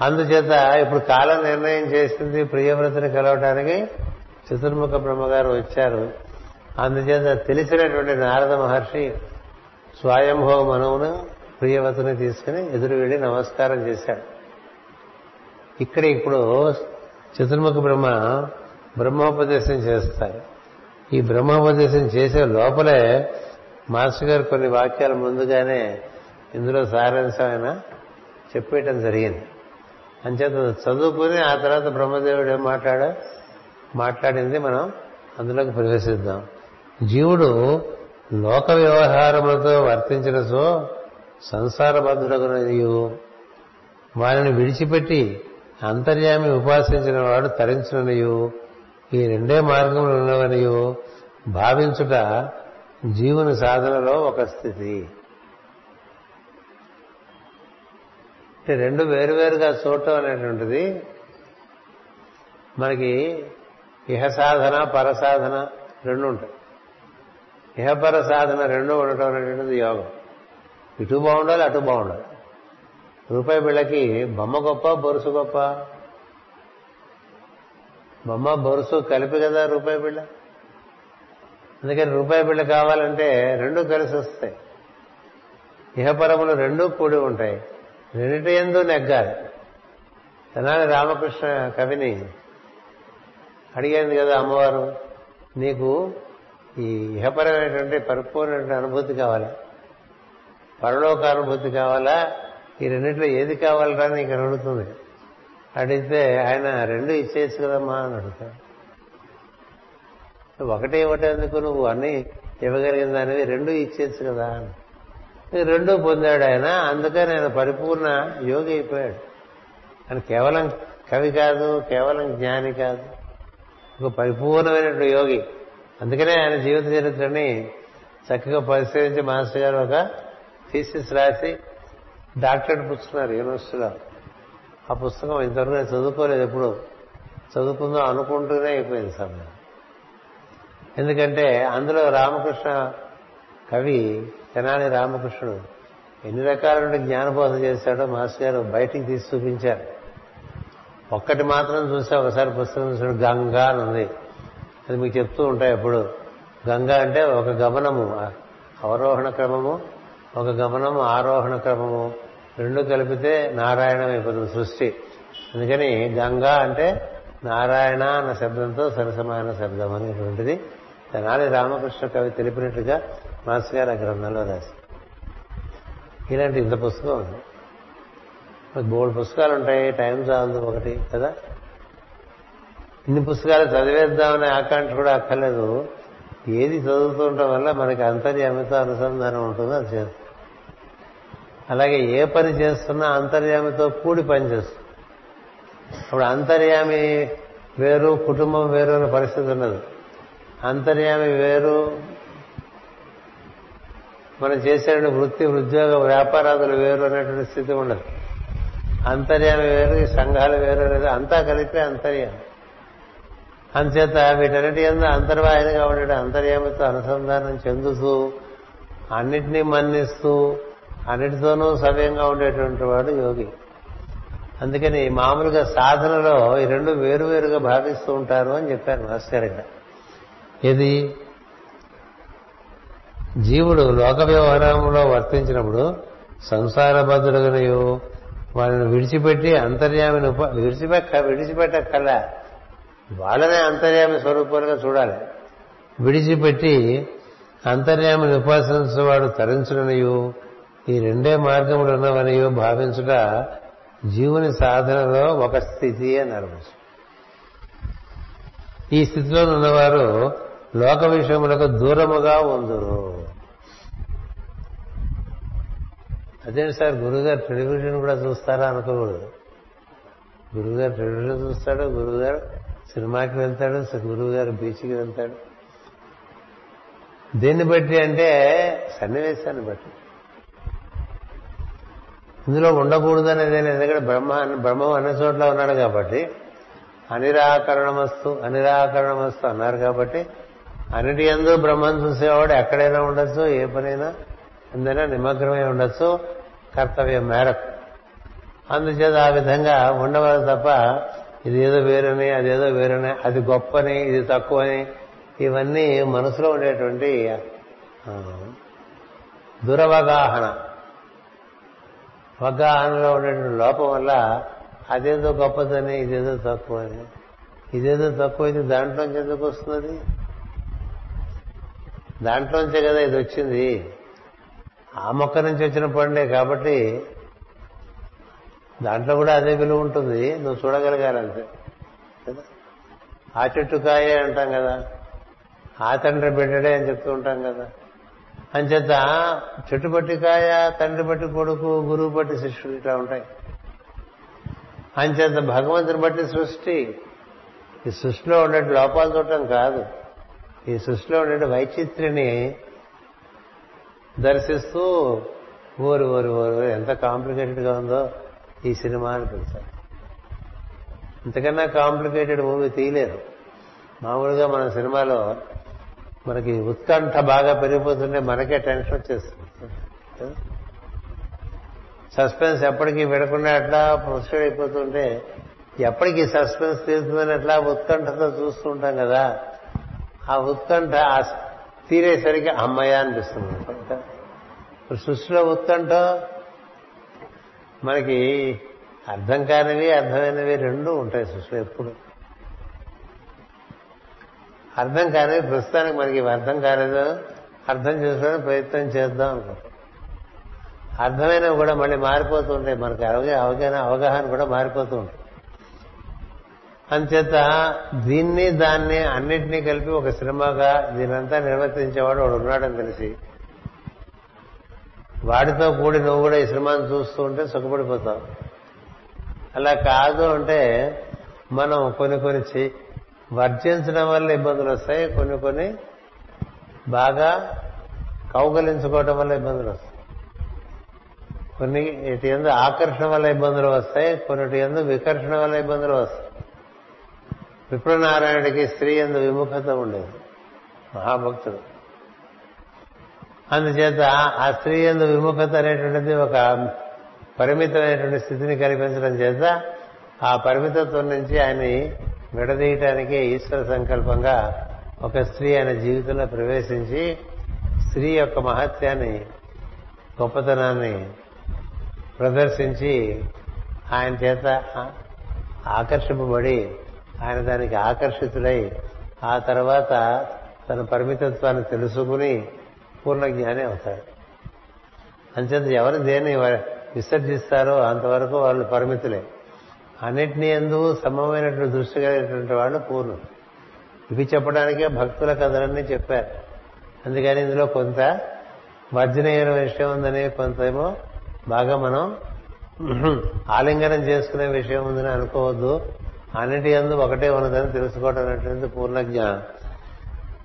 అందుచేత ఇప్పుడు కాలం నిర్ణయం చేసింది ప్రియవ్రతని కలవటానికి చతుర్ముఖ బ్రహ్మగారు వచ్చారు. అందుచేత తెలిసినటువంటి నారద మహర్షి స్వయంభవ మనవును ప్రియవతిని తీసుకుని ఎదురు వెళ్ళి నమస్కారం చేశాడు ఇక్కడ ఇప్పుడు చతుర్ముఖ బ్రహ్మ బ్రహ్మోపదేశం చేస్తారు. ఈ బ్రహ్మోపదేశం చేసే లోపలే మాస్టర్ గారు కొన్ని వాక్యాలు ముందుగానే ఇందులో సారాంశమైన చెప్పేయటం జరిగింది. అంచేత చదువుకుని ఆ తర్వాత బ్రహ్మదేవుడు ఏం మాట్లాడా మాట్లాడింది మనం అందులోకి ప్రవేశిద్దాం. జీవుడు లోక వ్యవహారములతో వర్తించిన సో సంసారబద్ధుడగునయు వారిని విడిచిపెట్టి అంతర్యామి ఉపాసించిన వాడు తరించిననియు ఈ రెండే మార్గములు ఉన్నవనియు భావించుట జీవుని సాధనలో ఒక స్థితి అంటే రెండు వేరువేరుగా చూడటం అనేటువంటిది మనకి ఇహ సాధన పరసాధన రెండు ఉంటాయి. ఇహపర సాధన రెండు ఉండటం అనేటువంటిది యోగం. ఇటు బాగుండాలి అటు బాగుండాలి. రూపాయి బిళ్ళకి బొమ్మ గొప్ప బొరుసు గొప్ప. బొమ్మ బొరుసు కలిపి కదా రూపాయి బిళ్ళ. అందుకని రూపాయి బిళ్ళ కావాలంటే రెండు కలిసి వస్తాయి. ఇహపరములు రెండూ కూడి ఉంటాయి. రెండింటి ఎందు నెగ్గాలి. తెనాలి రామకృష్ణ కవిని అడిగింది కదా అమ్మవారు నీకు ఈ ఇహపరమైనటువంటి పరిపూర్ణమైన అనుభూతి కావాలా? పరలోక అనుభూతి కావాలా? ఈ రెండింటిలో ఏది కావాలరా నీకు అడుగుతుంది. అడిగితే ఆయన రెండు ఇచ్చేసి కదమ్మా అని అడుగుతాడు. ఒకటే ఒకటే ఎందుకు నువ్వు అన్ని ఇవ్వగలిగిన దానివి రెండు ఇచ్చేసి కదా అని. రెండూ పొందాడు ఆయన అందుకని ఆయన పరిపూర్ణ యోగి అయిపోయాడు. ఆయన కేవలం కవి కాదు కేవలం జ్ఞాని కాదు. ఒక పరిపూర్ణమైనటువంటి యోగి. అందుకనే ఆయన జీవిత చరిత్రని చక్కగా పరిశీలించి మాస్టర్ గారు ఒక థీసిస్ రాసి డాక్టరేట్ పుచ్చుకున్నారు యూనివర్సిటీలో. ఆ పుస్తకం ఇంతవరకు నేను చదువుకోలేదు ఎప్పుడు. చదువుకుందాం అనుకుంటూనే అయిపోయింది సమయం. ఎందుకంటే అందులో రామకృష్ణ కవి తెనాలి రామకృష్ణుడు ఎన్ని రకాల జ్ఞానబోధ చేశాడో మాస్టర్ గారు బయటికి తీసి చూపించారు. ఒక్కటి మాత్రం చూసా ఒకసారి పుస్తకం చూసాడు గంగా అని ఉంది. అది మీకు చెప్తూ ఉంటాయి ఎప్పుడు. గంగా అంటే ఒక గమనము అవరోహణ క్రమము ఒక గమనము ఆరోహణ క్రమము. రెండు కలిపితే నారాయణం అయిపోతుంది సృష్టి. అందుకని గంగా అంటే నారాయణ అన్న శబ్దంతో సరసమైన శబ్దం అనేటువంటిది తెనాలి రామకృష్ణ కవి తెలిపినట్లుగా మాస్ గారు ఆ గ్రంథంలో రాశారు. ఇలాంటి ఇంత పుస్తకం ఉంది. బోర్డు పుస్తకాలు ఉంటాయి టైం చాలదు ఒకటి కదా? ఇన్ని పుస్తకాలు చదివేద్దామనే ఆకాంక్ష కూడా అక్కర్లేదు. ఏది చదువుతుండటం వల్ల మనకి అంతర్యామితో అనుసంధానం ఉంటుందో అది చేస్తుంది అలాగే ఏ పని చేస్తున్నా అంతర్యామితో కూడి పని చేస్తుంది అప్పుడు అంతర్యామి వేరు కుటుంబం వేరు అనే పరిస్థితి ఉన్నది అంతర్యామి వేరు మనం చేసేటువంటి వృత్తి ఉద్యోగ వ్యాపారాదులు వేరు అనేటువంటి స్థితి ఉండదు. అంతర్యామి వేరు సంఘాలు వేరు అనేది అంతా కలిపే అంతర్యామి. అంచేత వీటన్నిటి ఎందు అంతర్వాహినిగా ఉండే అంతర్యామితో అనుసంధానం చెందుతూ అన్నిటినీ మన్నిస్తూ అన్నిటితోనూ సవ్యంగా ఉండేటువంటి వాడు యోగి. అందుకని మామూలుగా సాధనలో ఈ రెండు వేరువేరుగా భావిస్తూ ఉంటారు అని చెప్పారు మాస్టర్ ఇక్కడ ఇది జీవుడు లోక వ్యవహారంలో వర్తించినప్పుడు సంసారబద్ధుడుగనయు వాళ్ళని విడిచిపెట్టి అంతర్యామిని ఉప విడిచిపెట్ట విడిచిపెట్టక్కల వాళ్ళనే అంతర్యామి స్వరూపాలుగా చూడాలి. విడిచిపెట్టి అంతర్యామిని ఉపాసించేవాడు తరించుడనియు. ఈ రెండే మార్గములు ఉన్నవనియో భావించుట జీవుని సాధనలో ఒక స్థితి అని ఈ స్థితిలో ఉన్నవారు లోక విషయములకు దూరముగా ఉందరు. అదేంటి సార్ గురుగారు టెలివిజన్ కూడా చూస్తారా అనుకోకూడదు. గురువుగారు టెలివిజన్ చూస్తాడు గురువుగారు సినిమాకి వెళ్తాడు గురువుగారు బీచ్కి వెళ్తాడు. దేన్ని బట్టి అంటే సన్నివేశాన్ని బట్టి. ఇందులో ఉండకూడదు ఉండకూడదనేది ఎందుకంటే బ్రహ్మ బ్రహ్మం అన్ని చోట్ల ఉన్నాడు కాబట్టి అనిరాకరణమస్తు అనిరాకరణమస్తు అన్నారు కాబట్టి అన్నిటి ఎందు బ్రహ్మం చూసేవాడు ఎక్కడైనా ఉండొచ్చు ఏ పనైనా. ఎందుకంటే నిమగ్నమై ఉండొచ్చు కర్తవ్యం మేరకు. అందుచేత ఆ విధంగా ఉండవాలి తప్ప ఇది ఏదో వేరని అదేదో వేరని అది గొప్పని ఇది తక్కువని ఇవన్నీ మనసులో ఉండేటువంటి దురవగాహన. అవగాహనలో ఉండేటువంటి లోపం వల్ల అదేదో గొప్పదని ఇదేదో తక్కువ అని ఇదేదో తక్కువ ఇది దాంట్లోంచి ఎందుకు వస్తున్నది? దాంట్లోంచే కదా ఇది వచ్చింది. ఆ మొక్క నుంచి వచ్చిన పండే కాబట్టి దాంట్లో కూడా అదే విలువ ఉంటుంది. నువ్వు చూడగలగాలంతే ఆ చెట్టు కాయే అంటాం కదా. ఆ తండ్రి బిడ్డడే అని చెప్తూ ఉంటాం కదా. అంచేత చెట్టు బట్టి కాయ తండ్రి బట్టి కొడుకు గురువు బట్టి శిష్యుడు ఇట్లా ఉంటాయి. అంచేత భగవంతుని బట్టి సృష్టి. ఈ సృష్టిలో ఉండే లోపాలు చూడటం కాదు. ఈ సృష్టిలో ఉండే వైచిత్రిని దర్శిస్తూ ఓరు ఓరు ఓరు ఎంత కాంప్లికేటెడ్గా ఉందో ఈ సినిమా అని పిలిచారు. ఇంతకన్నా కాంప్లికేటెడ్ మూవీ తీయలేరు మామూలుగా మన సినిమాలో మనకి ఉత్కంఠ బాగా పెరిగిపోతుంటే మనకే టెన్షన్ వచ్చేస్తుంది. సస్పెన్స్ ఎప్పటికీ విడకుండా అట్లా ప్రొసీడ్ అయిపోతుంటే ఎప్పటికీ సస్పెన్స్ తీరుతుందని అట్లా ఉత్కంఠతో చూస్తూ ఉంటాం కదా. ఆ ఉత్కంఠ తీరేసరికి అమ్మయ్య అనిపిస్తుంది. ఇప్పుడు సృష్టిలో ఉత్కంఠ మనకి అర్థం కానివి అర్థమైనవి రెండు ఉంటాయి సృష్టిలో ఎప్పుడు. అర్థం కానివి ప్రస్తుతానికి మనకి అర్థం కాలేదు. అర్థం చేసుకోవడానికి ప్రయత్నం చేద్దాం అనుకుంటాం అర్థమైనవి కూడా మళ్ళీ మారిపోతూ ఉంటాయి. మనకి అవగాహన అవగాహన కూడా మారిపోతూ ఉంటుంది అంచేత దీన్ని దాన్ని అన్నిటినీ కలిపి ఒక సినిమాగా దీనంతా నిర్వర్తించేవాడు వాడు ఉన్నాడని తెలిసి వాడితో కూడి నువ్వు కూడా ఈ సినిమాను చూస్తూ ఉంటే సుఖపడిపోతావు. అలా కాదు అంటే మనం కొన్ని కొన్ని వర్జించడం వల్ల ఇబ్బందులు వస్తాయి కొన్ని కొన్ని బాగా కౌగలించుకోవటం వల్ల ఇబ్బందులు వస్తాయి. కొన్ని ఇటు ఎందు ఆకర్షణ వల్ల ఇబ్బందులు వస్తాయి కొన్నిటి ఎందు వికర్షణ వల్ల ఇబ్బందులు వస్తాయి. విప్రనారాయణుడికి స్త్రీ ఎందు విముఖత ఉండేది. మహాభక్తుడు. అందుచేత ఆ స్త్రీ ఎందు విముఖత అనేటువంటిది ఒక పరిమితమైనటువంటి స్థితిని కల్పించడం చేత ఆ పరిమితత్వం నుంచి ఆయన్ని విడదీయటానికి ఈశ్వర సంకల్పంగా ఒక స్త్రీ ఆయన జీవితంలో ప్రవేశించి స్త్రీ యొక్క మహత్యాన్ని గొప్పతనాన్ని ప్రదర్శించి ఆయన చేత ఆకర్షింపబడి ఆయన దానికి ఆకర్షితుడై ఆ తర్వాత తన పరిమితత్వాన్ని తెలుసుకుని పూర్ణ జ్ఞాని అవుతాడు. అంచేత ఎవరు దేన్ని విసర్జిస్తారో అంతవరకు వాళ్ళు పరిమితులే. అన్నిటినీ ఎందు సమమైనటువంటి దృష్టి కలిగినటువంటి వాళ్ళు పూర్ణం ఇవి చెప్పడానికే భక్తుల కథలన్నీ చెప్పారు. అందుకని ఇందులో కొంత వర్జనీయమైన విషయం ఉందని కొంతేమో బాగా మనం ఆలింగనం చేసుకునే విషయం ఉందని అనుకోవద్దు. అన్నిటి ఎందు ఒకటే ఉన్నదని తెలుసుకోవడం అనేటువంటి పూర్ణ జ్ఞానం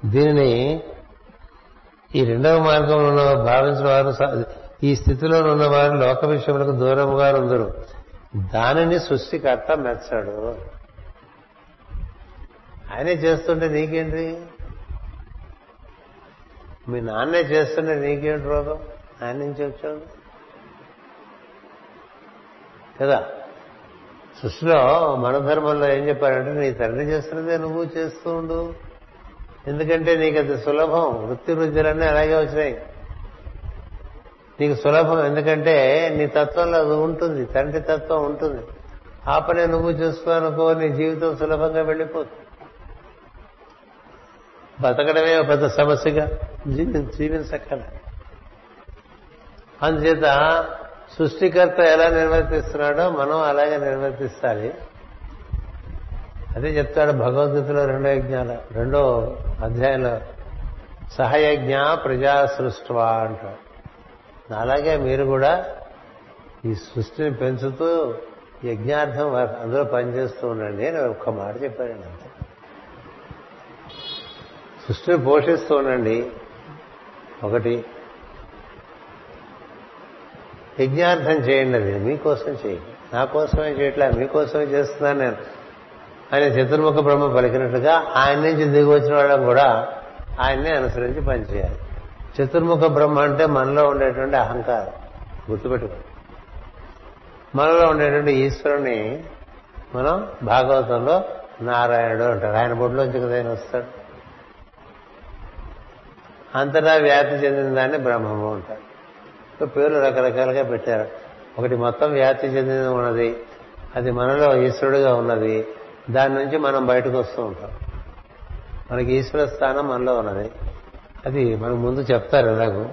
దీనిని ఈ రెండవ మార్గంలో భావించిన వారు ఈ స్థితిలో ఉన్నవారు లోక విషయములకు దూరముగా ఉందరు. దానిని సృష్టికర్త మెచ్చాడు. ఆయనే చేస్తుంటే నీకేంటి? మీ నాన్నే చేస్తుంటే నీకేంటి రోగం? ఆయన నుంచి వచ్చాడు. కదా? సృష్టిలో మనధర్మంలో ఏం చెప్పారంటే నీ తండ్రి చేస్తున్నదే నువ్వు చేస్తూ ఉండు. ఎందుకంటే నీకు అది సులభం. వృత్తి వృద్ధులన్నీ అలాగే వచ్చినాయి. నీకు సులభం. ఎందుకంటే నీ తత్వంలో అది ఉంటుంది. తండ్రి తత్వం ఉంటుంది. ఆ పనే నువ్వు చేసుకోనుకో నీ జీవితం సులభంగా వెళ్ళిపోతుంది బతకడమే ఒక పెద్ద సమస్యగా జీవి జీవించక్కల అందుచేత సృష్టికర్త ఎలా నిర్వర్తిస్తున్నాడో మనం అలాగే నిర్వర్తిస్తాలి. అదే చెప్తాడు భగవద్గీతలో రెండో యజ్ఞాల రెండో అధ్యాయంలో సహయజ్ఞ ప్రజా సృష్టివా అంటాడు. అలాగే మీరు కూడా ఈ సృష్టిని పెంచుతూ యజ్ఞార్థం అందులో పనిచేస్తూ ఉండండి అని ఒక్క మాట చెప్పారండి అంతే. సృష్టిని పోషిస్తూ ఉండండి. ఒకటి యజ్ఞార్థం చేయండి అది. మీకోసం చేయండి నా కోసమే చేయట్లే మీకోసమే చేస్తున్నాను నేను. ఆయన చతుర్ముఖ బ్రహ్మ పలికినట్టుగా ఆయన నుంచి దిగి వచ్చిన వాళ్ళం కూడా ఆయన్నే అనుసరించి పనిచేయాలి. చతుర్ముఖ బ్రహ్మ అంటే మనలో ఉండేటువంటి అహంకారం. గుర్తుపెట్టుకోండి. మనలో ఉండేటువంటి ఈశ్వరుని మనం భాగవతంలో నారాయణుడు అంటారు. ఆయన బొడ్లోంచి కదా ఆయన వస్తాడు. అంతటా వ్యాప్తి చెందిన దాన్ని బ్రహ్మము అంటారు. పేర్లు రకరకాలుగా పెట్టారు. ఒకటి మొత్తం వ్యాప్తి చెందిన ఉన్నది. అది మనలో ఈశ్వరుడుగా ఉన్నది. దాని నుంచి మనం బయటకు వస్తూ ఉంటాం. మనకి ఈశ్వర స్థానం మనలో ఉన్నది. అది మనకు ముందు చెప్తారు ఎలాగో.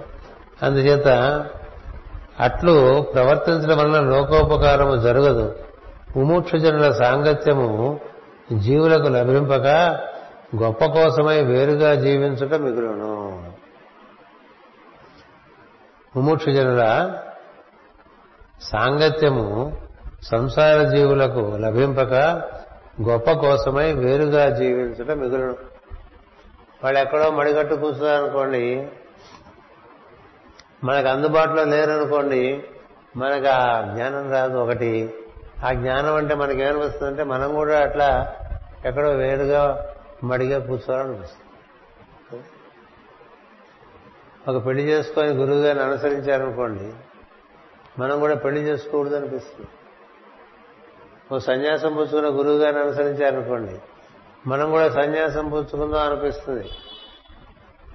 అందుచేత అట్లు ప్రవర్తించడం వలన లోకోపకారము జరగదు. ముముక్షుజనుల సాంగత్యము జీవులకు లభింపక గొప్ప కోసమై వేరుగా జీవించుట మిగులును. ముముక్షుజనుల సాంగత్యము సంసార జీవులకు లభింపక గొప్ప కోసమై వేరుగా జీవించుట మిగులును వాళ్ళు ఎక్కడో మడిగట్టు కూర్చున్నారనుకోండి మనకు అందుబాటులో లేరనుకోండి మనకు ఆ జ్ఞానం రాదు ఒకటి. ఆ జ్ఞానం అంటే మనకేమనిపిస్తుందంటే మనం కూడా అట్లా ఎక్కడో వేరుగా మడిగా కూర్చోవాలనిపిస్తుంది. ఒక పెళ్ళి చేసుకొని గురువు గారిని అనుసరించారనుకోండి మనం కూడా పెళ్ళి చేసుకోకూడదు అనిపిస్తుంది. ఓ సన్యాసం పుచ్చుకున్న గురువు గారిని అనుసరించారనుకోండి మనం కూడా సన్యాసం పుచ్చుకుందాం అనిపిస్తుంది.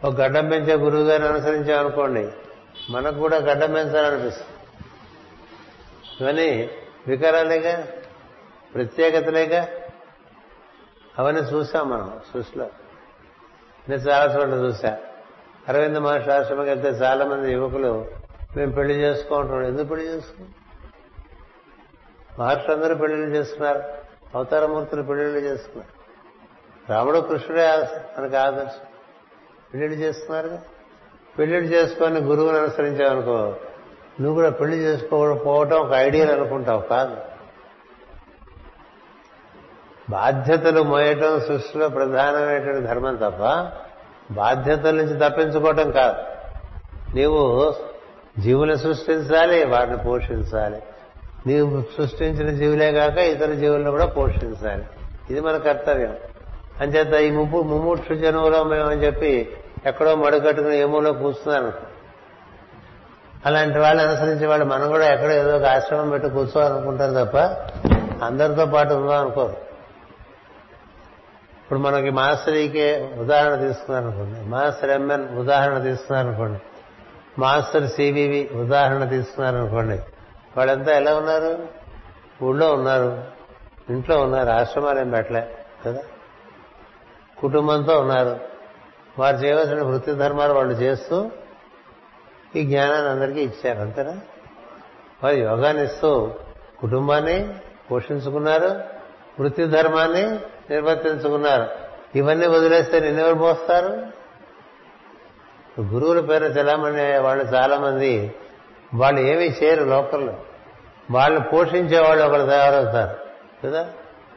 ఒక గడ్డం పెంచే గురువు గారిని అనుసరించామనుకోండి మనకు కూడా గడ్డం పెంచాలనిపిస్తుంది. ఇవన్నీ వికారాలేగా ప్రత్యేకతలేగా అవన్నీ చూసాం మనం సృష్టిలో. నేను చాలా చోట్ల చూసా అరవింద మహర్షి ఆశ్రమకి వెళ్తే చాలా మంది యువకులు మేము పెళ్ళి చేసుకుంటున్నాం. ఎందుకు పెళ్ళి చేసుకున్నాం మహర్షులు అందరూ పెళ్ళిళ్ళు చేసుకున్నారు. అవతారమూర్తులు పెళ్ళిళ్ళు చేసుకున్నారు. రాముడు కృష్ణుడే మనకు ఆదర్శం. పెళ్ళిళ్ళు చేస్తున్నారు పెళ్ళిళ్ళు చేసుకొని గురువుని అనుసరించావనుకో నువ్వు కూడా పెళ్ళి చేసుకోకపోవటం ఒక ఐడియల్ అనుకుంటావు కాదు. బాధ్యతలు మోయటం సృష్టిలో ప్రధానమైనటువంటి ధర్మం తప్ప బాధ్యతల నుంచి తప్పించుకోవటం కాదు. నీవు జీవులు సృష్టించాలి వాటిని పోషించాలి. నీవు సృష్టించిన జీవులే కాక ఇతర జీవులను కూడా పోషించాలి. ఇది మన కర్తవ్యం. అంచేత ఈ ముప్పు ముముక్షు జనువులో మేమని చెప్పి ఎక్కడో మడుగట్టుకుని ఏమోలో కూర్చున్నాను అలాంటి వాళ్ళు అనుసరించి వాళ్ళు మనం కూడా ఎక్కడో ఏదో ఒక ఆశ్రమం పెట్టి కూర్చోవాలనుకుంటారు తప్ప అందరితో పాటు ఉందాం అనుకోరు ఇప్పుడు మనకి మాస్టరీకే ఉదాహరణ తీసుకున్నారనుకోండి మాస్టర్ ఎంఎన్ ఉదాహరణ తీసుకున్నారనుకోండి మాస్టర్ సివివి ఉదాహరణ తీసుకున్నారనుకోండి వాళ్ళంతా ఎలా ఉన్నారు? ఊళ్ళో ఉన్నారు. ఇంట్లో ఉన్నారు. ఆశ్రమాలు ఏం పెట్టలే కదా? కుటుంబంతో ఉన్నారు. వారు చేయవలసిన వృత్తి ధర్మాలు వాళ్ళు చేస్తూ ఈ జ్ఞానాన్ని అందరికీ ఇచ్చారు అంతేనా? వారు యోగాన్ని ఇస్తూ కుటుంబాన్ని పోషించుకున్నారు వృత్తి ధర్మాన్ని నిర్వర్తించుకున్నారు. ఇవన్నీ వదిలేస్తే నిన్నెవరు పోస్తారు? గురువుల పేరు చలామణి వాళ్ళు చాలా మంది వాళ్ళు ఏమీ చేయరు లోకల్లో. వాళ్ళు పోషించే వాళ్ళు ఒకరు తయారవుతారు. కదా?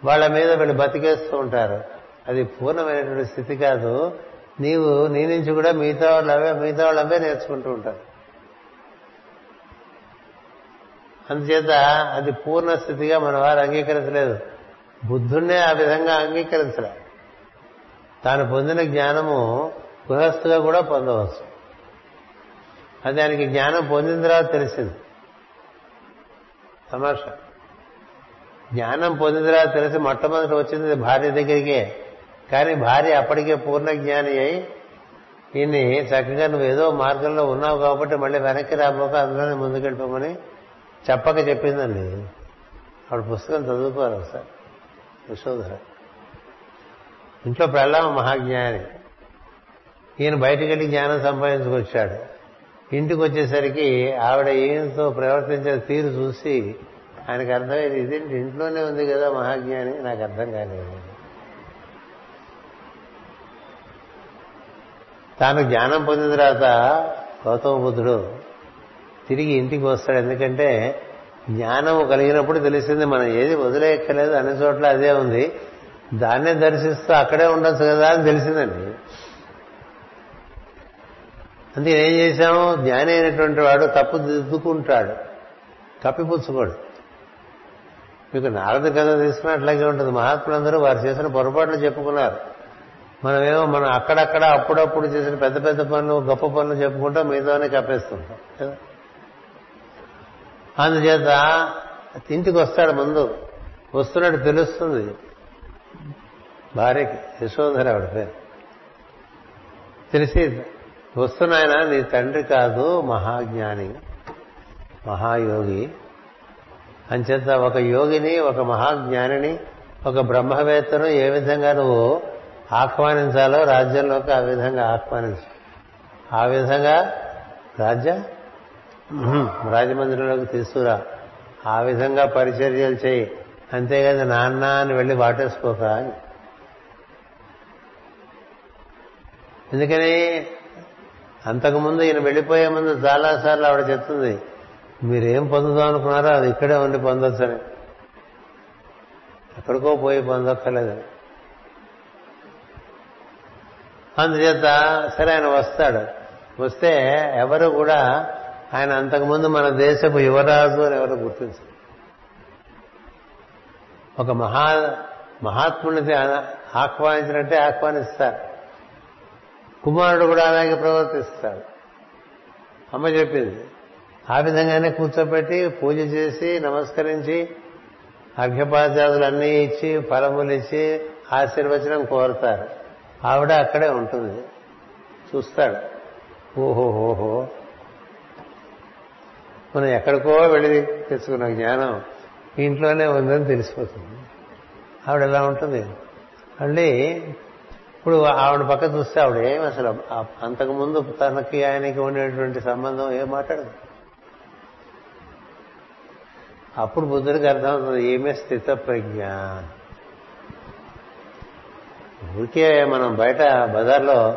వాళ్ళ మీద వీళ్ళు బతికేస్తూ ఉంటారు. అది పూర్ణమైనటువంటి స్థితి కాదు. నీవు నీ నుంచి కూడా మిగతా వాళ్ళు అవే మిగతా వాళ్ళు అవే నేర్చుకుంటూ ఉంటారు. అందుచేత అది పూర్ణ స్థితిగా మన వారు అంగీకరించలేదు. బుద్ధుణ్ణే ఆ విధంగా అంగీకరించలే. తాను పొందిన జ్ఞానము గృహస్థుగా కూడా పొందవచ్చు. అది దానికి జ్ఞానం పొందిన తర్వాత తెలిసింది. తమాషా. జ్ఞానం పొందిన తర్వాత తెలిసి మొట్టమొదటి వచ్చింది భార్య దగ్గరికే. కానీ భార్య అప్పటికే పూర్ణ జ్ఞాని అయి ఈయన్ని చక్కగా నువ్వు ఏదో మార్గంలో ఉన్నావు కాబట్టి మళ్ళీ వెనక్కి రాబోక అందులోనే ముందుకెళ్ళిపోమని చెప్పక చెప్పిందండి. ఆవిడ పుస్తకం చదువుకోవాలి ఒకసారి. యశోధర. ఇంట్లో ప్రహ్లాద మహాజ్ఞాని. ఈయన బయటికి వెళ్ళి జ్ఞానం సంపాదించుకొచ్చాడు. ఇంటికి వచ్చేసరికి ఆవిడ ఈయనతో ప్రవర్తించే తీరు చూసి ఆయనకు అర్థమైంది ఇదేంటి ఇంట్లోనే ఉంది కదా మహాజ్ఞాని? నాకు అర్థం కాలేదు. తాను జ్ఞానం పొందిన తర్వాత గౌతమ బుద్ధుడు తిరిగి ఇంటికి వస్తాడు. ఎందుకంటే జ్ఞానం కలిగినప్పుడు తెలిసింది మనం ఏది వదిలేయక్కలేదు అన్ని చోట్ల అదే ఉంది. దాన్నే దర్శిస్తూ అక్కడే ఉండొచ్చు కదా అని తెలిసిందండి. అందుకే ఏం చేశాము? జ్ఞాని అయినటువంటి వాడు తప్పు దిద్దుకుంటాడు. కప్పిపుచ్చుకోడు మీకు నారద కథ తీసుకున్నట్లాగే ఉంటుంది. మహాత్ములందరూ వారు చేసిన పొరపాట్లు చెప్పుకున్నారు. మనమేమో మనం అక్కడక్కడ అప్పుడప్పుడు చేసిన పెద్ద పెద్ద పనులు గొప్ప పనులు చెప్పుకుంటాం మిగతానే కప్పేస్తుంటాం కదా? అందుచేత ఇంటికి వస్తాడు ముందు. వస్తున్నట్టు తెలుస్తుంది. భార్యకి యశోధర ఆవిడ పేరు. తెలిసి వస్తున్నాయన నీ తండ్రి కాదు మహాజ్ఞాని మహాయోగి. అంచేత ఒక యోగిని ఒక మహాజ్ఞానిని ఒక బ్రహ్మవేత్తను ఏ విధంగా నువ్వు ఆహ్వానించాలో రాజ్యంలోకి ఆ విధంగా ఆహ్వానించు. ఆ విధంగా రాజ్య రాజమందిరంలోకి తీసుకురా. ఆ విధంగా పరిచర్యలు చేయి. అంతేకాదు నాన్న అని వెళ్ళి వాటేసుకోక ఎందుకని? అంతకుముందు ఈయన వెళ్ళిపోయే ముందు చాలాసార్లు ఆవిడ చెప్తుంది మీరేం పొందుదాం అనుకున్నారో అది ఇక్కడే ఉండి పొందొచ్చని. ఎక్కడికో పోయి పొందక్కర్లేదు. అందుచేత సరే ఆయన వస్తాడు. వస్తే ఎవరు కూడా ఆయన అంతకుముందు మన దేశపు యువరాజు అని ఎవరు గుర్తించారు. ఒక మహా మహాత్ముడిని ఆహ్వానించినట్టే ఆహ్వానిస్తారు. కుమారుడు కూడా అలాగే ప్రవర్తిస్తాడు అమ్మ చెప్పింది ఆ విధంగానే కూర్చోబెట్టి పూజ చేసి నమస్కరించి అర్ఘ్యపాద్యాదులన్నీ ఇచ్చి ఫలములు ఇచ్చి ఆశీర్వచనం కోరుతారు. ఆవిడ అక్కడే ఉంటుంది. చూస్తాడు. ఓహో ఓహో మనం ఎక్కడికో వెళ్ళి తెచ్చుకున్న జ్ఞానం ఇంట్లోనే ఉందని తెలిసిపోతుంది. ఆవిడ ఎలా ఉంటుంది? మళ్ళీ ఇప్పుడు ఆవిడ పక్క చూస్తే ఆవిడ ఏం అసలు అంతకుముందు తనకి ఆయనకి ఉండేటువంటి సంబంధం ఏం మాట్లాడదు? అప్పుడు బుద్ధుడికి అర్థమవుతుంది ఏమే స్థిత ప్రజ్ఞ ఊరికే మనం బయట బజార్లో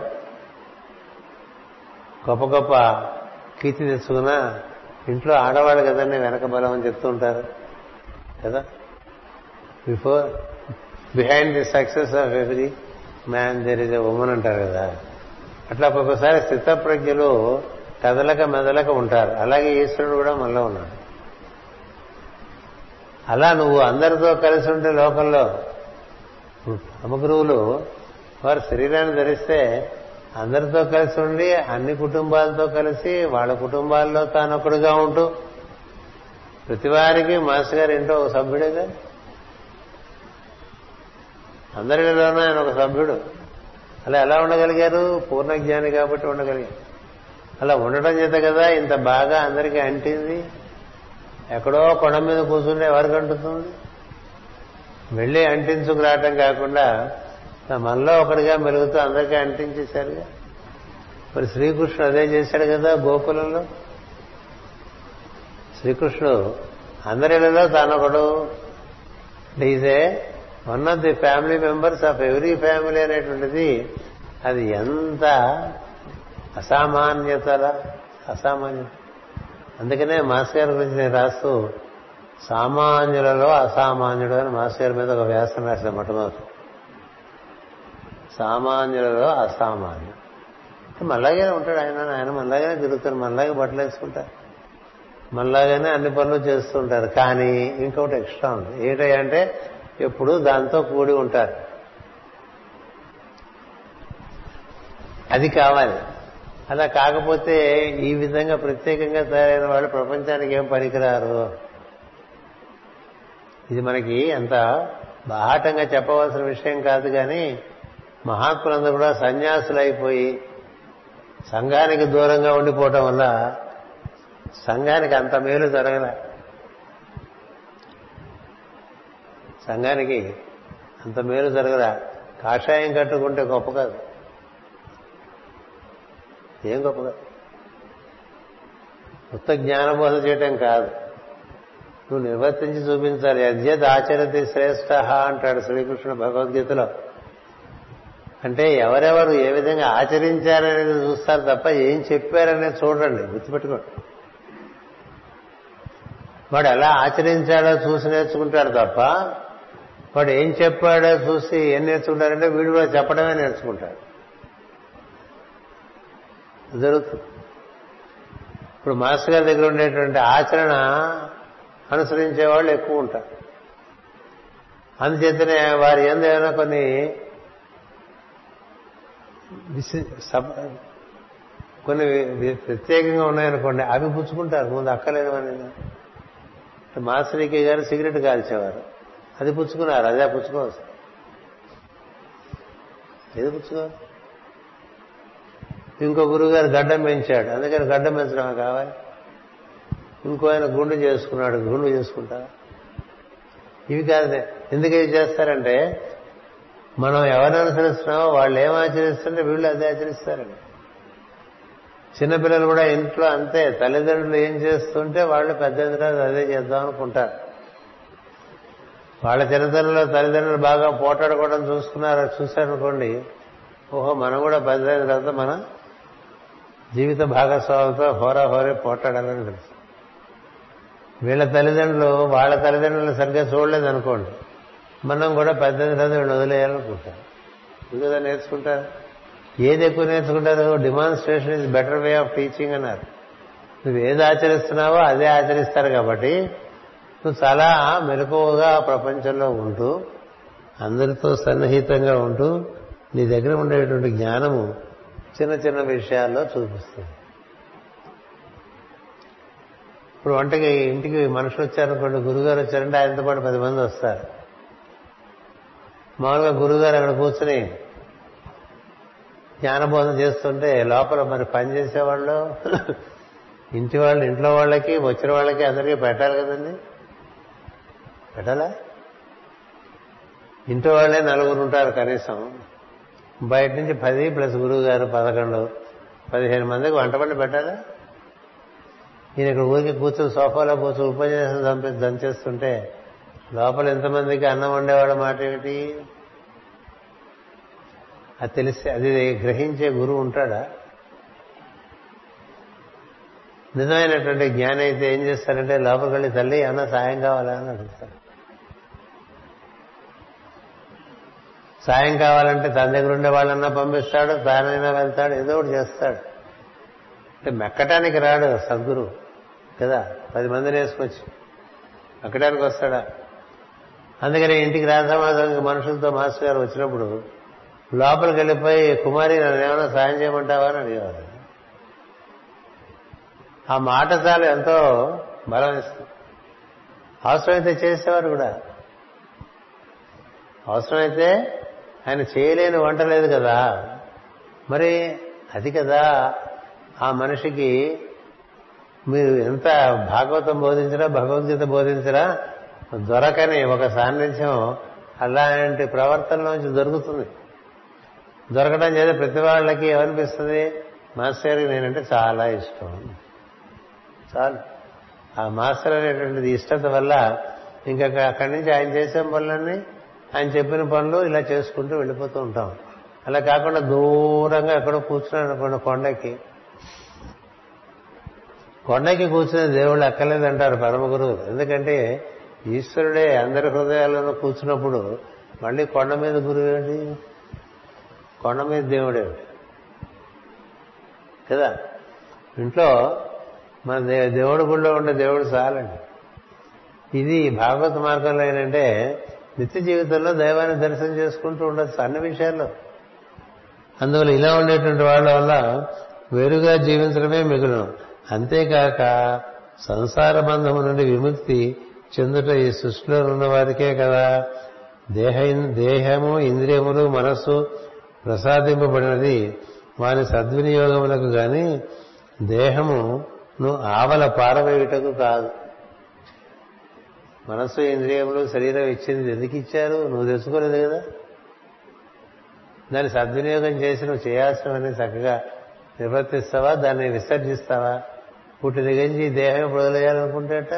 గొప్ప గొప్ప కీర్తి తెచ్చుకున్నా ఇంట్లో ఆడవాళ్ళు కదండి వెనక బలం అని చెప్తూ ఉంటారు. కదా? Before behind the success of every man there is a woman అంటారు కదా. అట్లా ఒక్కొక్కసారి స్థితప్రజ్ఞలు కదలక మెదలక ఉంటారు. అలాగే ఈశ్వరుడు కూడా మనలో ఉన్నాడు. అలా నువ్వు అందరితో కలిసి ఉంటే లోకంలో గురువులు వారు శరీరాన్ని ధరిస్తే అందరితో కలిసి ఉండి అన్ని కుటుంబాలతో కలిసి వాళ్ళ కుటుంబాల్లో తానొకడుగా ఉంటూ ప్రతి వారికి మాస్టర్ గారు ఇంట్లో ఒక సభ్యుడేగా అందరిలోనూ ఆయన ఒక సభ్యుడు. అలా ఎలా ఉండగలిగారు? పూర్ణ జ్ఞాని కాబట్టి ఉండగలిగారు. అలా ఉండటం చేత కదా ఇంత బాగా అందరికీ అంటింది. ఎక్కడో కొండ మీద కూర్చుంటే ఎవరికి అంటుతుంది? వెళ్ళి అంటించుకు రావటం కాకుండా మనలో ఒకటిగా మెలుగుతూ అందరికీ అంటించేశారుగా. మరి శ్రీకృష్ణుడు అదే చేశాడు కదా గోకులంలో? శ్రీకృష్ణుడు అందరిలో తానొకడు EJ one of the family members of every family అనేటువంటిది అది ఎంత అసామాన్యతల అసామాన్యత అందుకనే మాస్ గారి గురించి నేను రాస్తూ సామాన్యులలో అసామాన్యుడు అని మాస్ గారి మీద ఒక వ్యాసం రాసిన మొట్టమొదటి. సామాన్యులలో అసామాన్యుడు మళ్ళాగానే ఉంటాడు ఆయన ఆయన మళ్ళాగానే తిరుగుతారు మళ్ళాగే బట్టలు వేసుకుంటారు మళ్ళాగానే అన్ని పనులు చేస్తుంటారు కానీ ఇంకొకటి ఎక్స్ట్రా ఉంది. ఏంటంటే ఎప్పుడు దాంతో కూడి ఉంటారు. అది కావాలి. అలా కాకపోతే ఈ విధంగా ప్రత్యేకంగా తయారైన వాళ్ళు ప్రపంచానికి ఏం పనికిరారు? ఇది మనకి అంత బాహాటంగా చెప్పవలసిన విషయం కాదు కానీ మహాత్ములందరూ కూడా సన్యాసులు అయిపోయి సంఘానికి దూరంగా ఉండిపోవటం వల్ల సంఘానికి అంత మేలు జరగలే. సంఘానికి అంత మేలు జరగదా కాషాయం కట్టుకుంటే గొప్ప కాదు. ఏం గొప్ప కాదు. కొత్త జ్ఞానబోధ చేయటం కాదు. నువ్వు నిర్వర్తించి చూపించాలి. అధ్యత ఆచరతి శ్రేష్ట అంటాడు శ్రీకృష్ణ భగవద్గీతలో. అంటే ఎవరెవరు ఏ విధంగా ఆచరించారనేది చూస్తారు తప్ప ఏం చెప్పారనేది చూడండి గుర్తుపెట్టుకోండి. వాడు ఎలా ఆచరించాడో చూసి నేర్చుకుంటాడు తప్ప వాడు ఏం చెప్పాడో చూసి ఏం నేర్చుకుంటాడంటే వీడు కూడా చెప్పడమే నేర్చుకుంటాడు. జరుగుతుంది. ఇప్పుడు మాస్టర్ గారి దగ్గర ఉండేటువంటి ఆచరణ అనుసరించే వాళ్ళు ఎక్కువ ఉంటారు. అందుచేతనే వారి ఎందు ఏమైనా కొన్ని కొన్ని ప్రత్యేకంగా ఉన్నాయనుకోండి అవి పుచ్చుకుంటారు. ముందు అక్కలేనివని మాస్టరీకే గారు సిగరెట్ కాల్చేవారు. అది పుచ్చుకున్నారు. అదే పుచ్చుకోవచ్చు ఏది పుచ్చుకోవాలి? ఇంకో గురువుగారు గడ్డం పెంచాడు. అందుకని గడ్డం పెంచడం కావాలి? ఇంకో ఆయన గుండు చేసుకున్నాడు. గుండు చేసుకుంటారా? ఇవి కాదు ఎందుకు ఇవి చేస్తారంటే మనం ఎవరిని అనుసరిస్తున్నామో వాళ్ళు ఏం ఆచరిస్తుంటే వీళ్ళు అదే ఆచరిస్తారండి. చిన్నపిల్లలు కూడా ఇంట్లో అంతే తల్లిదండ్రులు ఏం చేస్తుంటే వాళ్ళు పెద్ద తర్వాత అదే చేద్దాం అనుకుంటారు. వాళ్ళ చిన్నతనంలో తల్లిదండ్రులు బాగా పోటాడుకోవడం చూసుకున్నారు? చూశారనుకోండి ఓహో మనం కూడా పెద్ద తర్వాత మన జీవిత భాగస్వామితో హోరా హోరే పోటాడాలని తెలుసు. వీళ్ళ తల్లిదండ్రులు వాళ్ళ తల్లిదండ్రులు సరిగ్గా చూడలేదు అనుకోండి మనం కూడా పెద్దది తర్వాత వదిలేయాలనుకుంటారు ఎందుకంటే నేర్చుకుంటారు ఏది ఎక్కువ నేర్చుకుంటారు demonstration is better way of teaching అన్నారు. నువ్వు ఏది ఆచరిస్తున్నావో అదే ఆచరిస్తారు కాబట్టి నువ్వు చాలా మెలకువగా ప్రపంచంలో ఉంటూ అందరితో సన్నిహితంగా ఉంటూ నీ దగ్గర ఉండేటువంటి జ్ఞానము చిన్న చిన్న విషయాల్లో చూపిస్తుంది. ఇప్పుడు వంటకి ఇంటికి మనుషులు వచ్చారనుకోండి గురుగారు వచ్చారంటే ఆయనతో పాటు పది మంది వస్తారు. మామూలుగా గురుగారు అక్కడ కూర్చుని జ్ఞానబోధన చేస్తుంటే లోపల మరి పని చేసేవాళ్ళు ఇంటి వాళ్ళు ఇంట్లో వాళ్ళకి వచ్చిన వాళ్ళకి అందరికీ పెట్టాలి కదండి. పెట్టాలా? ఇంటి వాళ్ళే నలుగురు ఉంటారు కనీసం. బయట నుంచి పది ప్లస్ గురువు గారు పదకొండు పదిహేను మందికి వంట పండి పెట్టాలా? ఈయన ఇక్కడ ఊరికి కూర్చొని సోఫాలో కూర్చొని ఉపన్యాసం దంపి దంచేస్తుంటే లోపల ఎంతమందికి అన్నం వండేవాడు మాట ఏమిటి? అది తెలిస్తే అది గ్రహించే గురువు ఉంటాడా? నిజమైనటువంటి జ్ఞానం అయితే ఏం చేస్తారంటే లోపలికి వెళ్ళి తల్లి అన్న సాయం కావాలా అని అడుగుతారు సాయం కావాలంటే తన దగ్గర ఉండే వాళ్ళన్నా పంపిస్తాడు తానైనా వెళ్తాడు ఏదో ఒకటి చేస్తాడు. అంటే మెక్కటానికి రాడు సద్గురు కదా? పది మందిని వేసుకొచ్చి మెక్కడానికి వస్తాడా? అందుకని ఇంటికి రాధమాధవానికి మనుషులతో మాస్టర్ గారు వచ్చినప్పుడు లోపలికి వెళ్ళిపోయి కుమారి నన్ను ఏమైనా సాయం చేయమంటావా? అని అడిగేవారు. ఆ మాట చాలు ఎంతో బలం ఇస్తుంది. అవసరమైతే చేసేవారు కూడా. అవసరమైతే ఆయన చేయలేని వంట లేదు కదా. మరి అది కదా. ఆ మనిషికి మీరు ఎంత భాగవతం బోధించరా భగవద్గీత బోధించరా దొరకని ఒక సాన్నిధ్యం అలాంటి ప్రవర్తనలోంచి దొరుకుతుంది. దొరకడం చేత ప్రతి వాళ్ళకి ఏమనిపిస్తుంది? మాస్టర్ నేనంటే చాలా ఇష్టం. చాలు. ఆ మాస్టర్ అనేటువంటిది ఇష్టత వల్ల ఇంకా అక్కడి నుంచి ఆయన చేసే పనులన్నీ ఆయన చెప్పిన పనులు ఇలా చేసుకుంటూ వెళ్ళిపోతూ ఉంటాం. అలా కాకుండా దూరంగా ఎక్కడో కూర్చున్నాడు అనుకోండి కొండకి. కొండకి కూర్చునే దేవుళ్ళు అక్కర్లేదంటారు పరమ గురువు ఎందుకంటే ఈశ్వరుడే అందరి హృదయాల్లోనూ కూర్చున్నప్పుడు మళ్ళీ కొండ మీద గురువు ఏంటి కొండ మీద దేవుడే. కదా? ఇంట్లో మన దే- దేవుడి గుళ్ళో ఉండే దేవుడు చాలండి. ఇది భాగవత మార్గంలో ఏంటంటే నిత్య జీవితంలో దైవాన్ని దర్శనం చేసుకుంటూ ఉండొచ్చు అన్ని విషయాల్లో. అందువల్ల ఇలా ఉండేటువంటి వాళ్ళ వల్ల వేరుగా జీవించడమే మిగులు. అంతేకాక సంసార బంధము నుండి విముక్తి చెందుట ఈ సృష్టిలో ఉన్న వారికే కదా. దేహ దేహము ఇంద్రియములు మనస్సు ప్రసాదింపబడినది. వారి సద్వినియోగములకు గాని దేహమును ఆవల పారవేయుటకు కాదు. మనస్సు ఇంద్రియములు శరీరం ఇచ్చింది ఎందుకు ఇచ్చారు? నువ్వు తెలుసుకోలేదు కదా. దాన్ని సద్వినియోగం చేసి నువ్వు చేయాల్సినవన్నీ చక్కగా నిర్వర్తిస్తావా? దాన్ని విసర్జిస్తావా? పుట్టి దిగించి ఈ దేహం ఇప్పుడు వదిలేయాలనుకుంటేట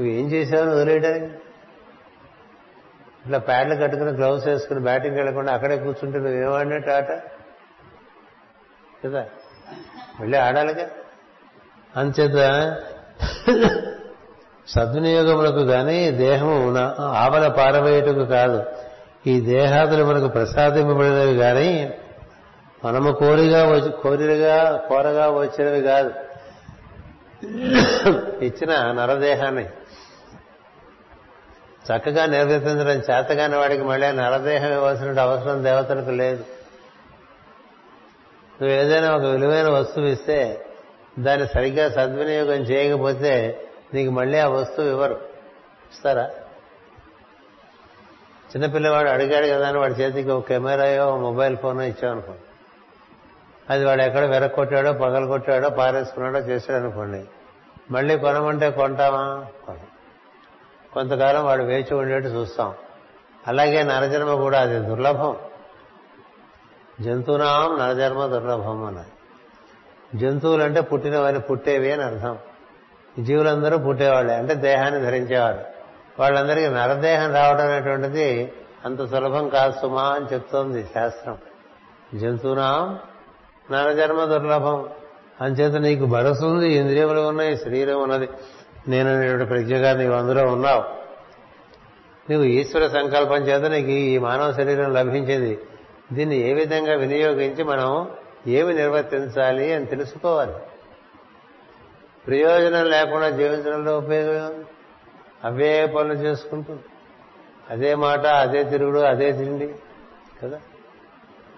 నువ్వు ఏం చేశావు వదిలేయడానికి ఇట్లా ప్యాడ్లు కట్టుకుని గ్లౌస్ వేసుకుని బ్యాటింగ్ వెళ్ళకుండా అక్కడే కూర్చుంటే నువ్వేమాడినట్టు ఆట? కదా? మళ్ళీ ఆడాలిగా? అంచేత సద్వినియోగములకు గాని దేహము ఆవల పారవేయటకు కాదు ఈ దేహాదులు మనకు ప్రసాదింపబడినవి కానీ మనము కోరిగా వచ్చి కోరిగా కోరగా వచ్చినవి కాదు. ఇచ్చిన నరదేహాన్ని చక్కగా నిర్వర్తించడం చేతగాని వాడికి మళ్ళీ నరదేహం ఇవ్వాల్సిన అవసరం దేవతలకు లేదు. నువ్వు ఏదైనా ఒక విలువైన వస్తువు ఇస్తే దాన్ని సరిగ్గా సద్వినియోగం చేయకపోతే నీకు మళ్ళీ ఆ వస్తువు ఇవ్వరు. ఇస్తారా? చిన్నపిల్లవాడు అడిగాడు కదా అని వాడి చేతికి ఒక కెమెరాయో మొబైల్ ఫోనో ఇచ్చామనుకోండి అది వాడు ఎక్కడ వెరక్కొట్టాడో పగలు కొట్టాడో పారేసుకున్నాడో చేశాడు అనుకోండి మళ్ళీ కొనమంటే కొంటామా? కొనం. కొంతకాలం వాడు వేచి ఉండేట్టు చూస్తాం. అలాగే నరజన్మ కూడా అది దుర్లభం. జంతువునాం నరజన్మ దుర్లభం అన్నది. జంతువులు అంటే పుట్టినవని పుట్టేవి అని అర్థం. జీవులందరూ పుట్టేవాళ్ళే అంటే దేహాన్ని ధరించేవారు. వాళ్ళందరికీ నరదేహం రావడం అనేటువంటిది అంత సులభం కాదు సుమా అని చెప్తోంది శాస్త్రం. జంతువునాం నరజన్మ దుర్లభం. అంచేత నీకు మనసు ఉంది ఇంద్రియములు ఉన్నాయి శరీరం ఉన్నది. నేను అనేటువంటి ప్రజ్ఞగా నీవు అందులో ఉన్నావు. నీవు ఈశ్వర సంకల్పం చేత నీకు ఈ మానవ శరీరం లభించింది. దీన్ని ఏ విధంగా వినియోగించి మనం ఏమి నిర్వర్తించాలి అని తెలుసుకోవాలి. ప్రయోజనం లేకుండా జీవించడంలో ఉపయోగం అవే పనులు చేసుకుంటూ అదే మాట అదే తిరుగుడు అదే తిండి కదా?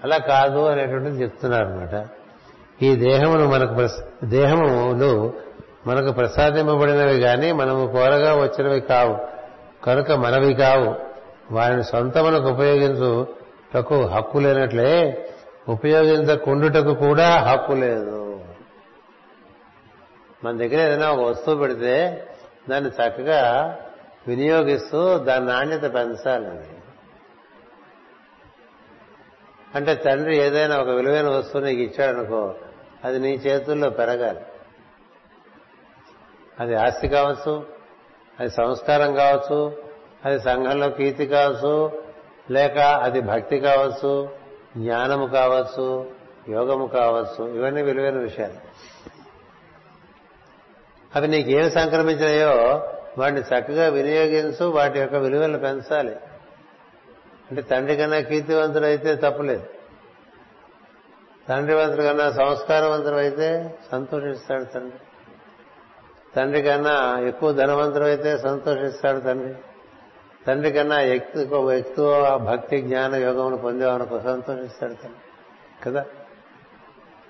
అలా కాదు అనేటువంటిది చెప్తున్నారు అనమాట ఈ దేహమును మనకు దేహములో దేహములు మనకు ప్రసాదింపబడినవి కానీ మనము కోరగా వచ్చినవి కావు. కనుక మనవి కావు. వారిని సొంతమునకు ఉపయోగించుటకు హక్కు లేనట్లే ఉపయోగించకుండుటకు కూడా హక్కు లేదు. మన దగ్గర ఏదైనా ఒక వస్తువు పెడితే దాన్ని చక్కగా వినియోగిస్తూ దాని నాణ్యత పెంచాలండి అంటే తండ్రి ఏదైనా ఒక విలువైన వస్తువు నీకు ఇచ్చాడనుకో అది నీ చేతుల్లో పెరగాలి. అది ఆస్తి కావచ్చు అది సంస్కారం కావచ్చు అది సంఘంలో కీర్తి కావచ్చు లేక అది భక్తి కావచ్చు జ్ఞానము కావచ్చు యోగము కావచ్చు ఇవన్నీ విలువైన విషయాలు. అవి నీకేమి సంక్రమించినాయో వాటిని చక్కగా వినియోగించు వాటి యొక్క విలువలను పెంచాలి. అంటే తండ్రి కన్నా కీర్తివంతుడైతే తప్పులేదు. తండ్రి వంతుడు కన్నా సంస్కారవంతుడు అయితే సంతోషిస్తాడు తండ్రి. తండ్రి కన్నా ఎక్కువ ధనవంతుడు అయితే సంతోషిస్తాడు తండ్రి. తండ్రి కన్నా ఎక్కువ ఎక్కువ భక్తి జ్ఞాన యోగమును పొందేవనుకో సంతోషిస్తాడు తండ్రి. కదా?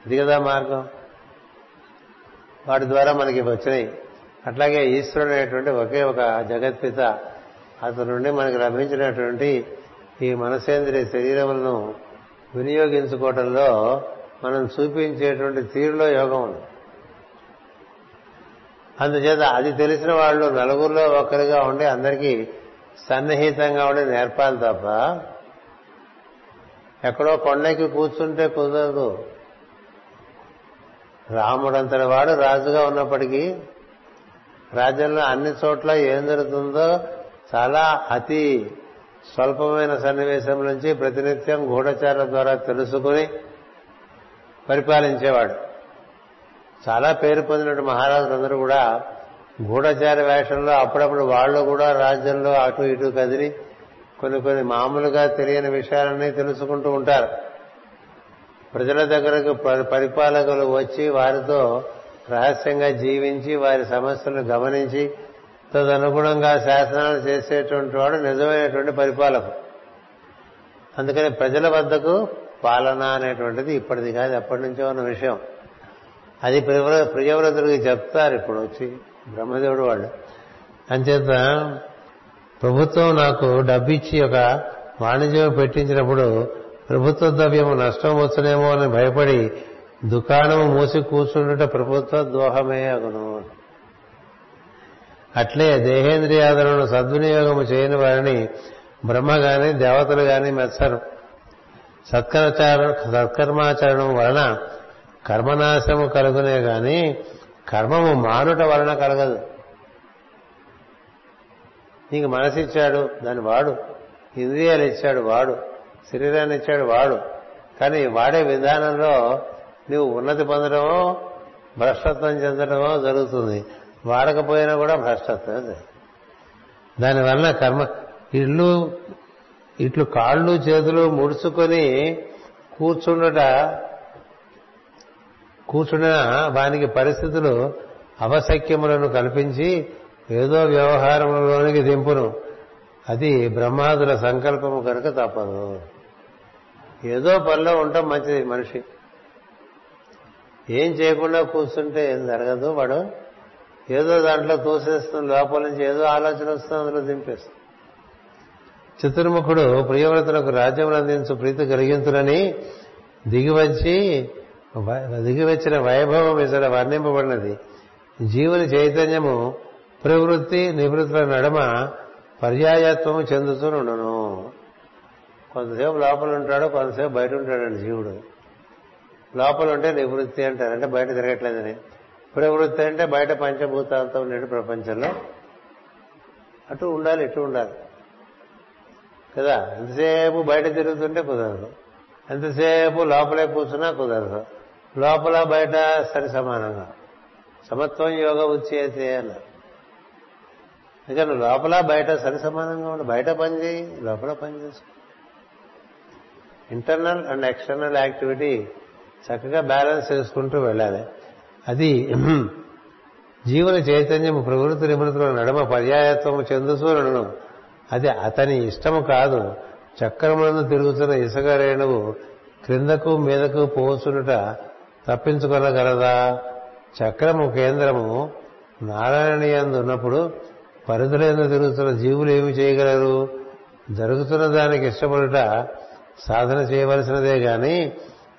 ఇది కదా మార్గం. వాటి ద్వారా మనకి వచ్చినాయి. అట్లాగే ఈశ్వరుడు అనేటువంటి ఒకే ఒక జగత్పిత. అతని నుండి మనకి లభించినటువంటి ఈ మనసేంద్రియ శరీరములను వినియోగించుకోవటంలో మనం చూపించేటువంటి తీరులో యోగం ఉంది. అందుచేత అది తెలిసిన వాళ్ళు నలుగురిలో ఒకరిగా ఉండి అందరికీ సన్నిహితంగా ఉండి నేర్పాలి తప్ప ఎక్కడో కొండకి కూర్చుంటే కుదరదు. రాముడంతటి వాడు రాజుగా ఉన్నప్పటికీ రాజ్యంలో అన్ని చోట్ల ఏం జరుగుతుందో చాలా అతి స్వల్పమైన సన్నివేశం నుంచి ప్రతినిత్యం గూఢచారుల ద్వారా తెలుసుకుని పరిపాలించేవాడు. చాలా పేరు పొందినట్టు మహారాజులందరూ కూడా గూఢచారి వేషంలో అప్పుడప్పుడు వాళ్ళు కూడా రాజ్యంలో అటు ఇటు కదిలి కొన్ని కొన్ని మామూలుగా తెలియని విషయాలన్నీ తెలుసుకుంటూ ఉంటారు. ప్రజల దగ్గరకు పరిపాలకులు వచ్చి వారితో రహస్యంగా జీవించి వారి సమస్యలను గమనించి తదనుగుణంగా శాసనాలు చేసేటువంటి వాడు నిజమైనటువంటి పరిపాలకుడు. అందుకని ప్రజల వద్దకు పాలన అనేటువంటిది ఇప్పటిది కాదు ఎప్పటి నుంచో ఉన్న విషయం. అది ప్రియవ్రతుడికి చెప్తారు ఇప్పుడు వచ్చి బ్రహ్మదేవుడు వాళ్ళు. అంచేత ప్రభుత్వం నాకు డబ్బిచ్చి ఒక వాణిజ్యం పెట్టించినప్పుడు ప్రభుత్వ ద్రవ్యము నష్టం వచ్చునేమో అని భయపడి దుకాణము మూసి కూర్చుండుట ప్రభుత్వ దోహమే అగును. అట్లే దేహేంద్రియాదులను సద్వినియోగము చేయని వారిని బ్రహ్మ గాని దేవతలు గాని మెచ్చరు. సత్కరచార సత్కర్మాచరణం వలన కర్మనాశము కలుగునే గాని కర్మము మానుట వలన కలగదు. నీకు మనసిచ్చాడు దాన్ని వాడు. ఇంద్రియాలు ఇచ్చాడు వాడు. శరీరాన్ని ఇచ్చాడు వాడు. కానీ వాడే విధానంలో నువ్వు ఉన్నతి పొందడమో భ్రష్టత్వం చెందడమో జరుగుతుంది. వాడకపోయినా కూడా భ్రష్టత్వం దానివల్ల కర్మ ఇళ్ళు ఇట్లు కాళ్ళు చేతులు ముడుచుకొని కూర్చుండట కూర్చున్న వానికి పరిస్థితులు అవశక్యములను కల్పించి ఏదో వ్యవహారంలోనికి దింపును. అది బ్రహ్మాదుల సంకల్పము కనుక తప్పదు. ఏదో పనిలో ఉండటం మంచిది మనిషి. ఏం చేయకుండా కూర్చుంటే ఏం జరగదు వాడు. ఏదో దాంట్లో తోసేస్తుంది లోపల నుంచి ఏదో ఆలోచన వస్తుంది అందులో దింపేస్తుంది. చతుర్ముఖుడు ప్రియవ్రతులకు రాజ్యం అందించు ప్రీతి కలిగించునని దిగివచ్చి దిగివచ్చిన వైభవం ఇతర వర్ణింపబడినది. జీవుని చైతన్యము ప్రవృత్తి నివృత్తుల నడమ పర్యాయత్వము చెందుతూ ఉండను. కొంతసేపు లోపల ఉంటాడు కొంతసేపు బయట ఉంటాడండి జీవుడు. లోపల ఉంటే నివృత్తి అంటారు. అంటే బయట తిరగట్లేదని. ప్రవృత్తి అంటే బయట పంచభూతాలతో ఉండేది ప్రపంచంలో అటు ఉండాలి ఇటు ఉండాలి. కదా? ఎంతసేపు బయట తిరుగుతుంటే కుదరదు. ఎంతసేపు లోపలే కూర్చున్నా కుదరదు. లోపల బయట సరి సమానంగా. సమత్వం యోగ ఉచ్చేతే అన్నారు. ఇంకా లోపల బయట సరి సమానంగా ఉండి బయట పని చేయి లోపల పని చేసుకో ఇంటర్నల్ అండ్ ఎక్స్టర్నల్ యాక్టివిటీ చక్కగా బ్యాలెన్స్ చేసుకుంటూ వెళ్ళాలి. అది జీవన చైతన్యం ప్రవృత్తి నిమృతుల నడమ పర్యాయత్వము చెందుతూనను అది అతని ఇష్టము కాదు. చక్రములను తిరుగుతున్న ఇసుక రేణువు క్రిందకు మీదకు పోసునుట తప్పించుకొనగలదా? చక్రము కేంద్రము నారాయణీయందు ఉన్నప్పుడు పరిధులందు తిరుగుతున్న జీవులు ఏమి చేయగలరు? జరుగుతున్న దానికి ఇష్టపడుట సాధన చేయవలసినదే గాని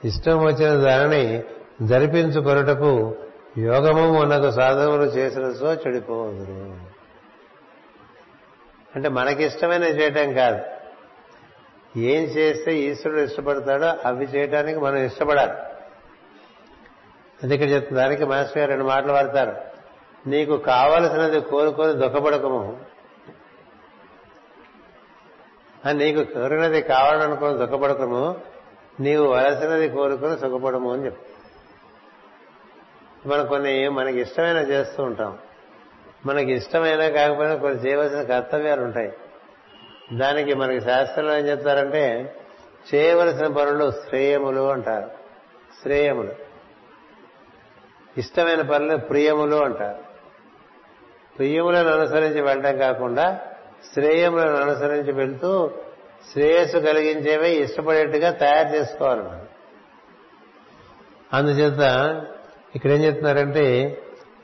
ఇష్టం వచ్చిన దానిని జరిపించుకొనుటకు యోగము మనకు సాధనలు చేసిన సో చెడిపోవదురు అంటే మనకిష్టమైన చేయటం కాదు. ఏం చేస్తే ఈశ్వరుడు ఇష్టపడతాడో అవి చేయటానికి మనం ఇష్టపడాలి. అది ఇక్కడ చెప్తుంది దానికి మాస్టర్ గారు రెండు మాటలు వాడతారు. నీకు కావలసినది కోరుకొని దుఃఖపడకము. నీకు కోరినది కావాలనుకుని దుఃఖపడకము. నీవు వలసినది కోరుకొని సుఖపడము అని చెప్పు. మనం కొన్ని మనకి ఇష్టమైన చేస్తూ ఉంటాం. మనకి ఇష్టమైనా కాకపోయినా కొన్ని చేయవలసిన కర్తవ్యాలు ఉంటాయి. దానికి మనకి శాస్త్రంలో ఏం చెప్తారంటే చేయవలసిన పనులు శ్రేయములు అంటారు. శ్రేయములు. ఇష్టమైన పనులు ప్రియములు అంటారు. ప్రియములను అనుసరించి వెళ్ళడం కాకుండా శ్రేయములను అనుసరించి వెళ్తూ శ్రేయస్సు కలిగించేవే ఇష్టపడేట్టుగా తయారు చేసుకోవాలి మనం. అందుచేత ఇక్కడ ఏం చెప్తున్నారంటే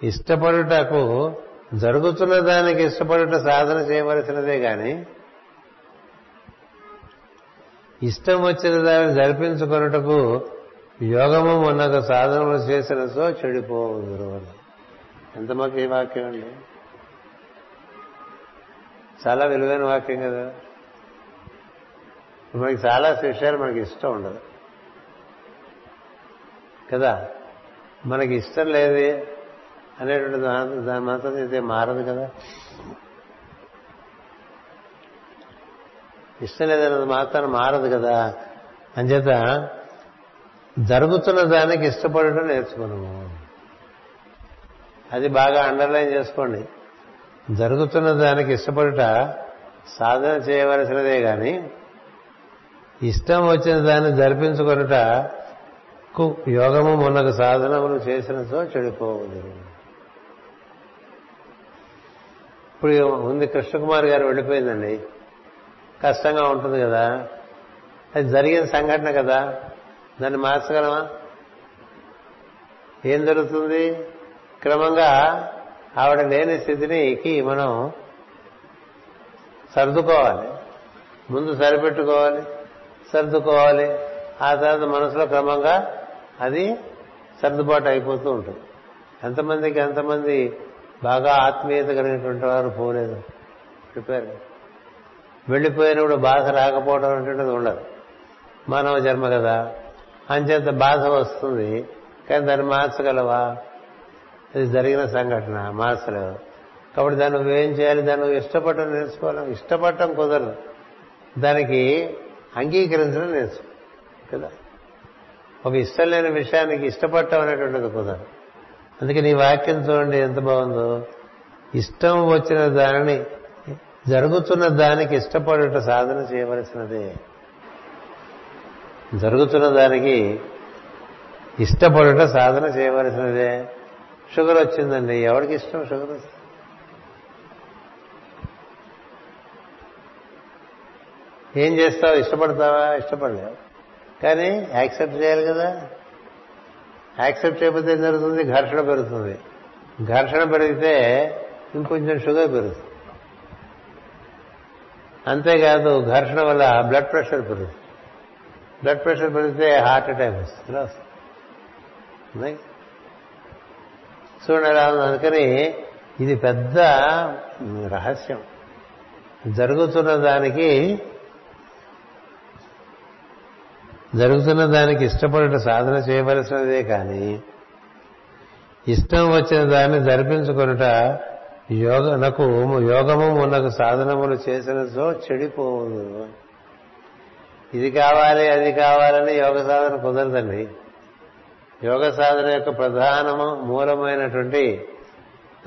ఇష్టపడుటకు జరుగుతున్న దానికి ఇష్టపడుట సాధన చేయవలసినదే కానీ ఇష్టం వచ్చిన దాన్ని జరిపించుకొనుటకు యోగము మొన్నక సాధనలు చేసిన సో చెడిపోవుదురు అని ఎంత మాకు ఈ వాక్యం అండి? చాలా విలువైన వాక్యం కదా. మనకి చాలా విషయాలు మనకి ఇష్టం ఉండదు. కదా? మనకి ఇష్టం లేదు అనేటువంటి దాని మాత్రం అయితే మారదు కదా. ఇష్టం లేదన్నది మాత్రం మారదు కదా. అంచేత జరుగుతున్న దానికి ఇష్టపడటం నేర్చుకున్నాము. అది బాగా అండర్లైన్ చేసుకోండి. జరుగుతున్న దానికి ఇష్టపడుట సాధన చేయవలసినదే కానీ ఇష్టం వచ్చిన దాన్ని జరిపించుకొనుట యోగము మొన్నకు సాధనములు చేసినతో చెడిపోవదు ఇప్పుడు ఉంది కృష్ణకుమార్ గారు వెళ్ళిపోయిందండి. కష్టంగా ఉంటుంది కదా. అది జరిగిన సంఘటన కదా. దాన్ని మార్చగలమా? ఏం జరుగుతుంది? క్రమంగా ఆవిడ లేని స్థితినికి మనం సర్దుకోవాలి. ముందు సరిపెట్టుకోవాలి సర్దుకోవాలి. ఆ తర్వాత మనసులో క్రమంగా అది సర్దుబాటు అయిపోతూ ఉంటుంది. ఎంతమందికి ఎంతమంది బాగా ఆత్మీయత కలిగినటువంటి వారు పోలేదు. ప్రిపేర్ వెళ్ళిపోయినప్పుడు బాధ రాకపోవడం అనేటువంటిది ఉండదు. మానవ జన్మ కదా. అంచేత బాధ వస్తుంది. కానీ దాన్ని మార్చగలవా? ఇది జరిగిన సంఘటన మార్చలేవు. కాబట్టి దాన్ని నువ్వేం చేయాలి? దాన్ని నువ్వు ఇష్టపడటం నేర్చుకోవాలి. ఇష్టపడటం కుదరదు. దానికి అంగీకరించడం నేర్చుకో కదా? ఒక ఇష్టం లేని విషయానికి ఇష్టపడటం అనేటువంటిది కుదరదు. అందుకే నీ వాక్యం చూడండి ఎంత బాగుందో. ఇష్టం వచ్చిన దానిని జరుగుతున్న దానికి ఇష్టపడట సాధన చేయవలసినదే. జరుగుతున్న దానికి ఇష్టపడుట సాధన చేయవలసినదే. షుగర్ వచ్చిందండి. ఎవరికి ఇష్టం షుగర్? ఏం చేస్తావు? ఇష్టపడతావా? ఇష్టపడలేవు. కానీ యాక్సెప్ట్ చేయాలి కదా. యాక్సెప్ట్ చేయకపోతే ఏం జరుగుతుంది? ఘర్షణ పెరుగుతుంది. ఘర్షణ పెరిగితే ఇంకొంచెం షుగర్ పెరుగుతుంది. అంతేకాదు ఘర్షణ వల్ల బ్లడ్ ప్రెషర్ పెరుగుతుంది. బ్లడ్ ప్రెషర్ పెరిగితే హార్ట్ అటాక్ వస్తుంది ఇలా వస్తుంది చూడండి అందుకని ఇది పెద్ద రహస్యం. జరుగుతున్న దానికి జరుగుతున్న దానికి ఇష్టపడట సాధన చేయవలసినదే కానీ ఇష్టం వచ్చిన దాన్ని జరిపించుకొనుట యోగనకు యోగము ఉన్నకు సాధనములు చేసినతో చెడిపోవును ఇది కావాలి అది కావాలని యోగ సాధన కుదరదండి. యోగ సాధన యొక్క ప్రధానము మూలమైనటువంటి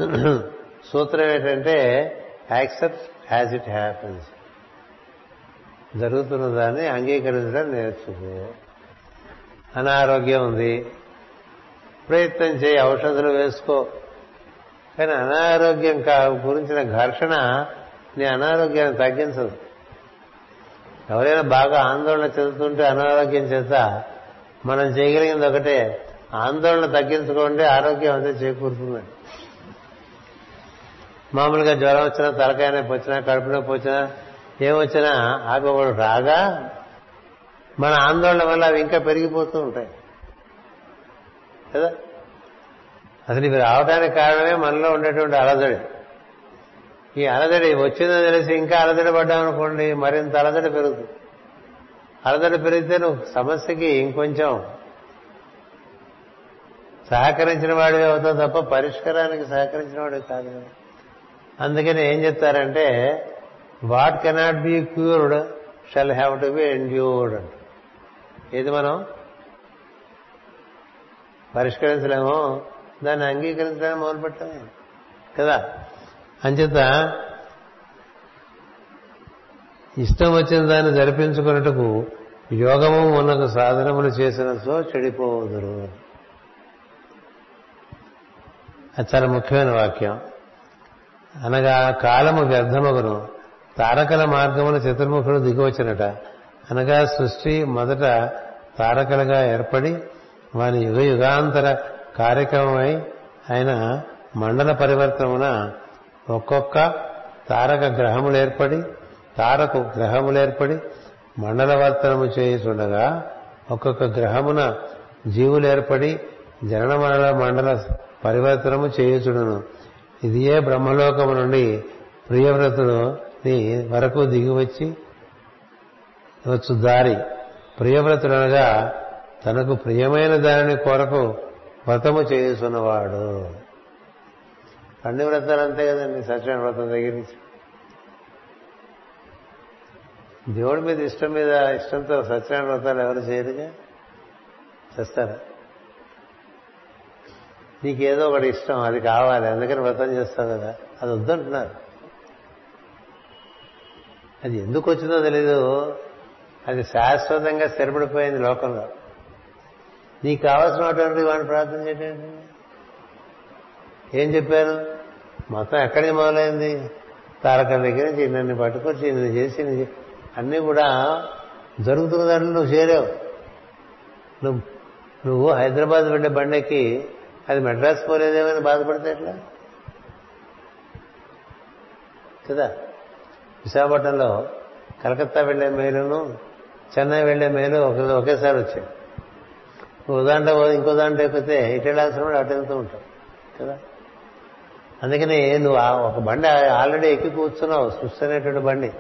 సూత్రం ఏంటంటే యాక్సెప్ట్ యాజ్ ఇట్ హ్యాపన్స్. జరుగుతున్న దాన్ని అంగీకరించడం నేర్చుకో. అనారోగ్యం ఉంది. ప్రయత్నం చేయి ఔషధులు వేసుకో. కానీ అనారోగ్యం గురించిన ఘర్షణ నీ అనారోగ్యాన్ని తగ్గించదు. ఎవరైనా బాగా ఆందోళన చెందుతుంటే అనారోగ్యం చేత మనం చేయగలిగింది ఒకటే. ఆందోళన తగ్గించుకోండి ఆరోగ్యం అంతా చేకూరుతుందండి మామూలుగా జ్వరం వచ్చినా తలకాయ నొప్పి వచ్చినా కడుపు నొప్పి వచ్చినా ఏమొచ్చినా అవి ఒకడు రాగా మన ఆందోళన వల్ల అవి ఇంకా పెరిగిపోతూ ఉంటాయి. కదా? అసలు ఇవి రావడానికి కారణమే మనలో ఉండేటువంటి అలజడి. ఈ అలజడి వచ్చిందో తెలిసి ఇంకా అలజడి పడ్డామనుకోండి మరింత అలజడి పెరుగుతుంది అలజడి పెరిగితే నువ్వు సమస్యకి ఇంకొంచెం సహకరించిన వాడివి అవుతావు తప్ప పరిష్కారానికి సహకరించిన వాడివి కాదు. కదా అందుకని ఏం చెప్తారంటే what cannot be cured shall have to be endured అంట ఏది మనం? పరిష్కరించలేమో దాన్ని అంగీకరించడానికి మొదలుపెట్టాము కదా? అంచేత ఇష్టం వచ్చిన దాన్ని జరిపించుకున్నట్టుకు యోగము మనకు సాధనములు చేసినతో చెడిపోదురు అది చాలా ముఖ్యమైన వాక్యం. అనగా కాలము వ్యర్థమగును. తారకల మార్గమున చతుర్ముఖుడు దిగవచ్చినట. అనగా సృష్టి మొదట తారకలుగా ఏర్పడి వాని యుగ యుగాంతర కార్యక్రమమై ఆయన మండల పరివర్తనమున ఒక్కొక్క తారక గ్రహములు ఏర్పడి తారకు గ్రహములు ఏర్పడి మండలవర్తనము చేయుచుండగా ఒక్కొక్క గ్రహమున జీవులు ఏర్పడి జనన మండల మండల పరివర్తనము చేయుచుడును. ఇదియే బ్రహ్మలోకము నుండి ప్రియవ్రతుని వరకు దిగివచ్చి వచ్చు దారి. ప్రియవ్రతుడనగా తనకు ప్రియమైన దానిని కొరకు వ్రతము చేయుచున్నవాడు. అన్ని వ్రతాలు అంతే కదండి సత్యనారాయణ వ్రతం దగ్గర నుంచి. దేవుడి మీద ఇష్టం మీద ఇష్టంతో సత్యనారాయణ వ్రతాలు ఎవరు చేయరుగా? చేస్తారా? నీకేదో ఒకటి ఇష్టం అది కావాలి అందుకని వ్రతం చేస్తావు కదా. అది వద్దంటున్నారు. అది ఎందుకు వచ్చిందో తెలీదు. అది శాశ్వతంగా స్థిరపడిపోయింది లోకంలో. నీకు కావాల్సినటువంటి వాడిని ప్రార్థన చేయటండి ఏం చెప్పారు? మొత్తం ఎక్కడి నుంచి మొదలైంది? తారక దగ్గర నుంచి నన్ను పట్టుకొచ్చి నేను చేసి అన్నీ కూడా జరుగుతున్న దాంట్లో నువ్వు చేరావు. నువ్వు నువ్వు హైదరాబాద్ వెళ్ళే బండెక్కి అది మెడ్రాస్ పోలేదేమని బాధపడితే ఎట్లా? కదా? విశాఖపట్నంలో కలకత్తా వెళ్ళే మేలును చెన్నై వెళ్ళే మేలు ఒకేసారి వచ్చాయి. నువ్వు దాంట్లో ఇంకో దాంట్లో ఎక్కితే ఇటు వెళ్ళాల్సిన వాడు అటు వెళ్తూ ఉంటావు కదా? అందుకని నువ్వు ఒక బండి ఆల్రెడీ ఎక్కి కూర్చున్నావు సృష్టి అనేటువంటి బండి.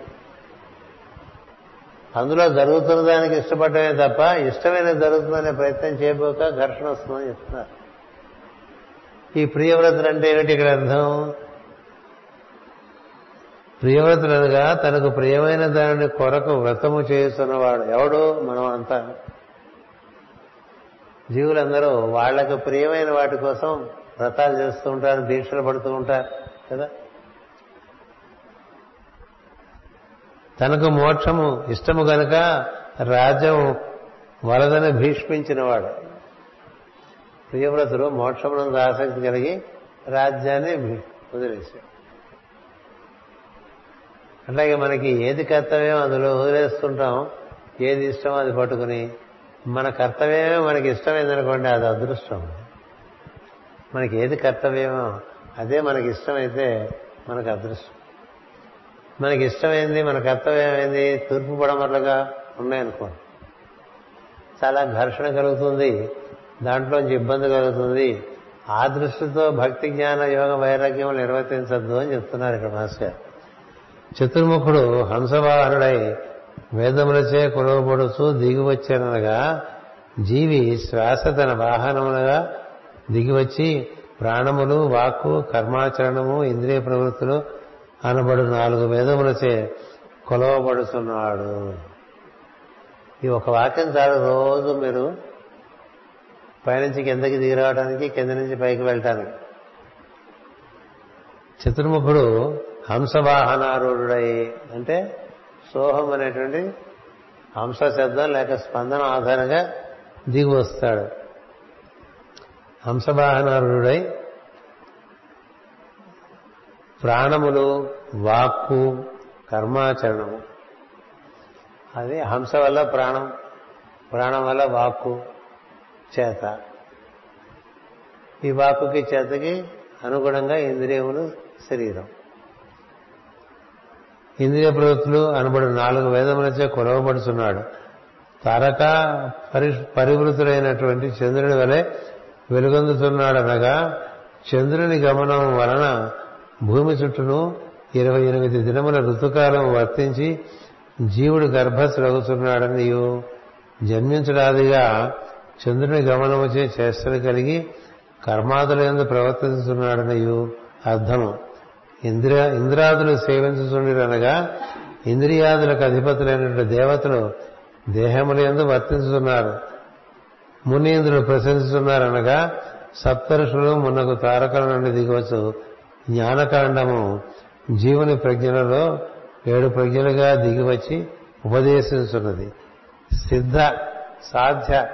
అందులో జరుగుతున్న దానికి ఇష్టపడమే తప్ప ఇష్టమైన జరుగుతుందనే ప్రయత్నం చేయబోక ఘర్షణ వస్తుందని చెప్తున్నారు. ఈ ప్రియవ్రతులు అంటే ఏమిటి ఇక్కడ అర్థం? ప్రియవ్రతులనగా తనకు ప్రియమైన దానిని కొరకు వ్రతము చేస్తున్నవాడు. ఎవడు? మనం అంతా. జీవులందరూ వాళ్ళకు ప్రియమైన వాటి కోసం వ్రతాలు చేస్తూ ఉంటారు దీక్షలు పడుతూ ఉంటారు కదా? తనకు మోక్షము ఇష్టము కనుక రాజ్యం వరదని భీష్మించినవాడు ప్రియవ్రతుడు మోక్షమునందు ఆసక్తి కలిగి రాజ్యాన్ని వదిలేశాడు. అట్లాగే మనకి ఏది కర్తవ్యం అందులో వదిలేస్తుంటాం ఏది ఇష్టం అది పట్టుకుని మన కర్తవ్యమే మనకి ఇష్టమైందనుకోండి అది అదృష్టం. మనకి ఏది కర్తవ్యమో అదే మనకి ఇష్టమైతే మనకు అదృష్టం. మనకి ఇష్టమైంది మన కర్తవ్యం ఏంది తూర్పు పడమరలుగా ఉన్నాయనుకోండి. చాలా ఘర్షణ కలుగుతుంది దాంట్లోంచి ఇబ్బంది కలుగుతుంది. ఆ దృష్టితో భక్తి జ్ఞాన యోగ వైరాగ్యం నిర్వర్తించద్దు అని చెప్తున్నారు ఇక్కడ మాస్టర్. చతుర్ముఖుడు హంసవాహనుడై వేదములచే కొలవబడుతూ దిగివచ్చాననగా జీవి శ్వాస తన వాహనములుగా దిగివచ్చి ప్రాణములు వాక్కు కర్మాచరణము ఇంద్రియ ప్రవృత్తులు అనబడు నాలుగు వేదములచే కొలవబడుతున్నాడు ఈ ఒక వాక్యం చాలు రోజు మీరు పైనుంచి కిందకి దిగిరావడానికి కింద నుంచి పైకి వెళ్ళటానికి. చతుర్ముఖుడు హంసవాహనారూఢుడై అంటే సోహం అనేటువంటి హంస శబ్దం లేక స్పందన ఆధారంగా దిగి వస్తాడు. హంసవాహనారుడై ప్రాణములు వాక్కు కర్మాచరణము. అది హంస వల్ల ప్రాణం ప్రాణం వల్ల వాక్కు చేత. ఈ వాక్కుకి చేతకి అనుగుణంగా ఇంద్రియములు శరీరం. ఇంద్రియ ప్రవృత్తులు అనబడు నాలుగు వేదములచే కొలవబడుతున్నాడు తారక పరి పరివృతుడైనటువంటి చంద్రుడి వలె వెలుగొందుతున్నాడనగా చంద్రుని గమనం వలన భూమి చుట్టూను ఇరవై ఎనిమిది దినముల ఋతుకాలం వర్తించి జీవుడు గర్భస్రగుతున్నాడని నీవు జన్మించడాదిగా చంద్రుని గమనముచే చేష్టలు కలిగి కర్మాదులందు ప్రవర్తిస్తున్నాడనియు అర్థము. ఇంద్ర ఇంద్రాదులు సేవించుచుండిరనగా ఇంద్రియాదులకు అధిపతులైనటువంటి దేవతలు దేహములందు వర్తించుతున్నారు. మునీంద్రుడు ప్రశంసిస్తున్నారనగా సప్తరుషులు మున్నకు తారకల నుండి దిగవచ్చు. జ్ఞానకాండము జీవుని ప్రజ్ఞలలో ఏడు ప్రజ్ఞలుగా దిగివచ్చి ఉపదేశించున్నది. సిద్ధ సాధ్య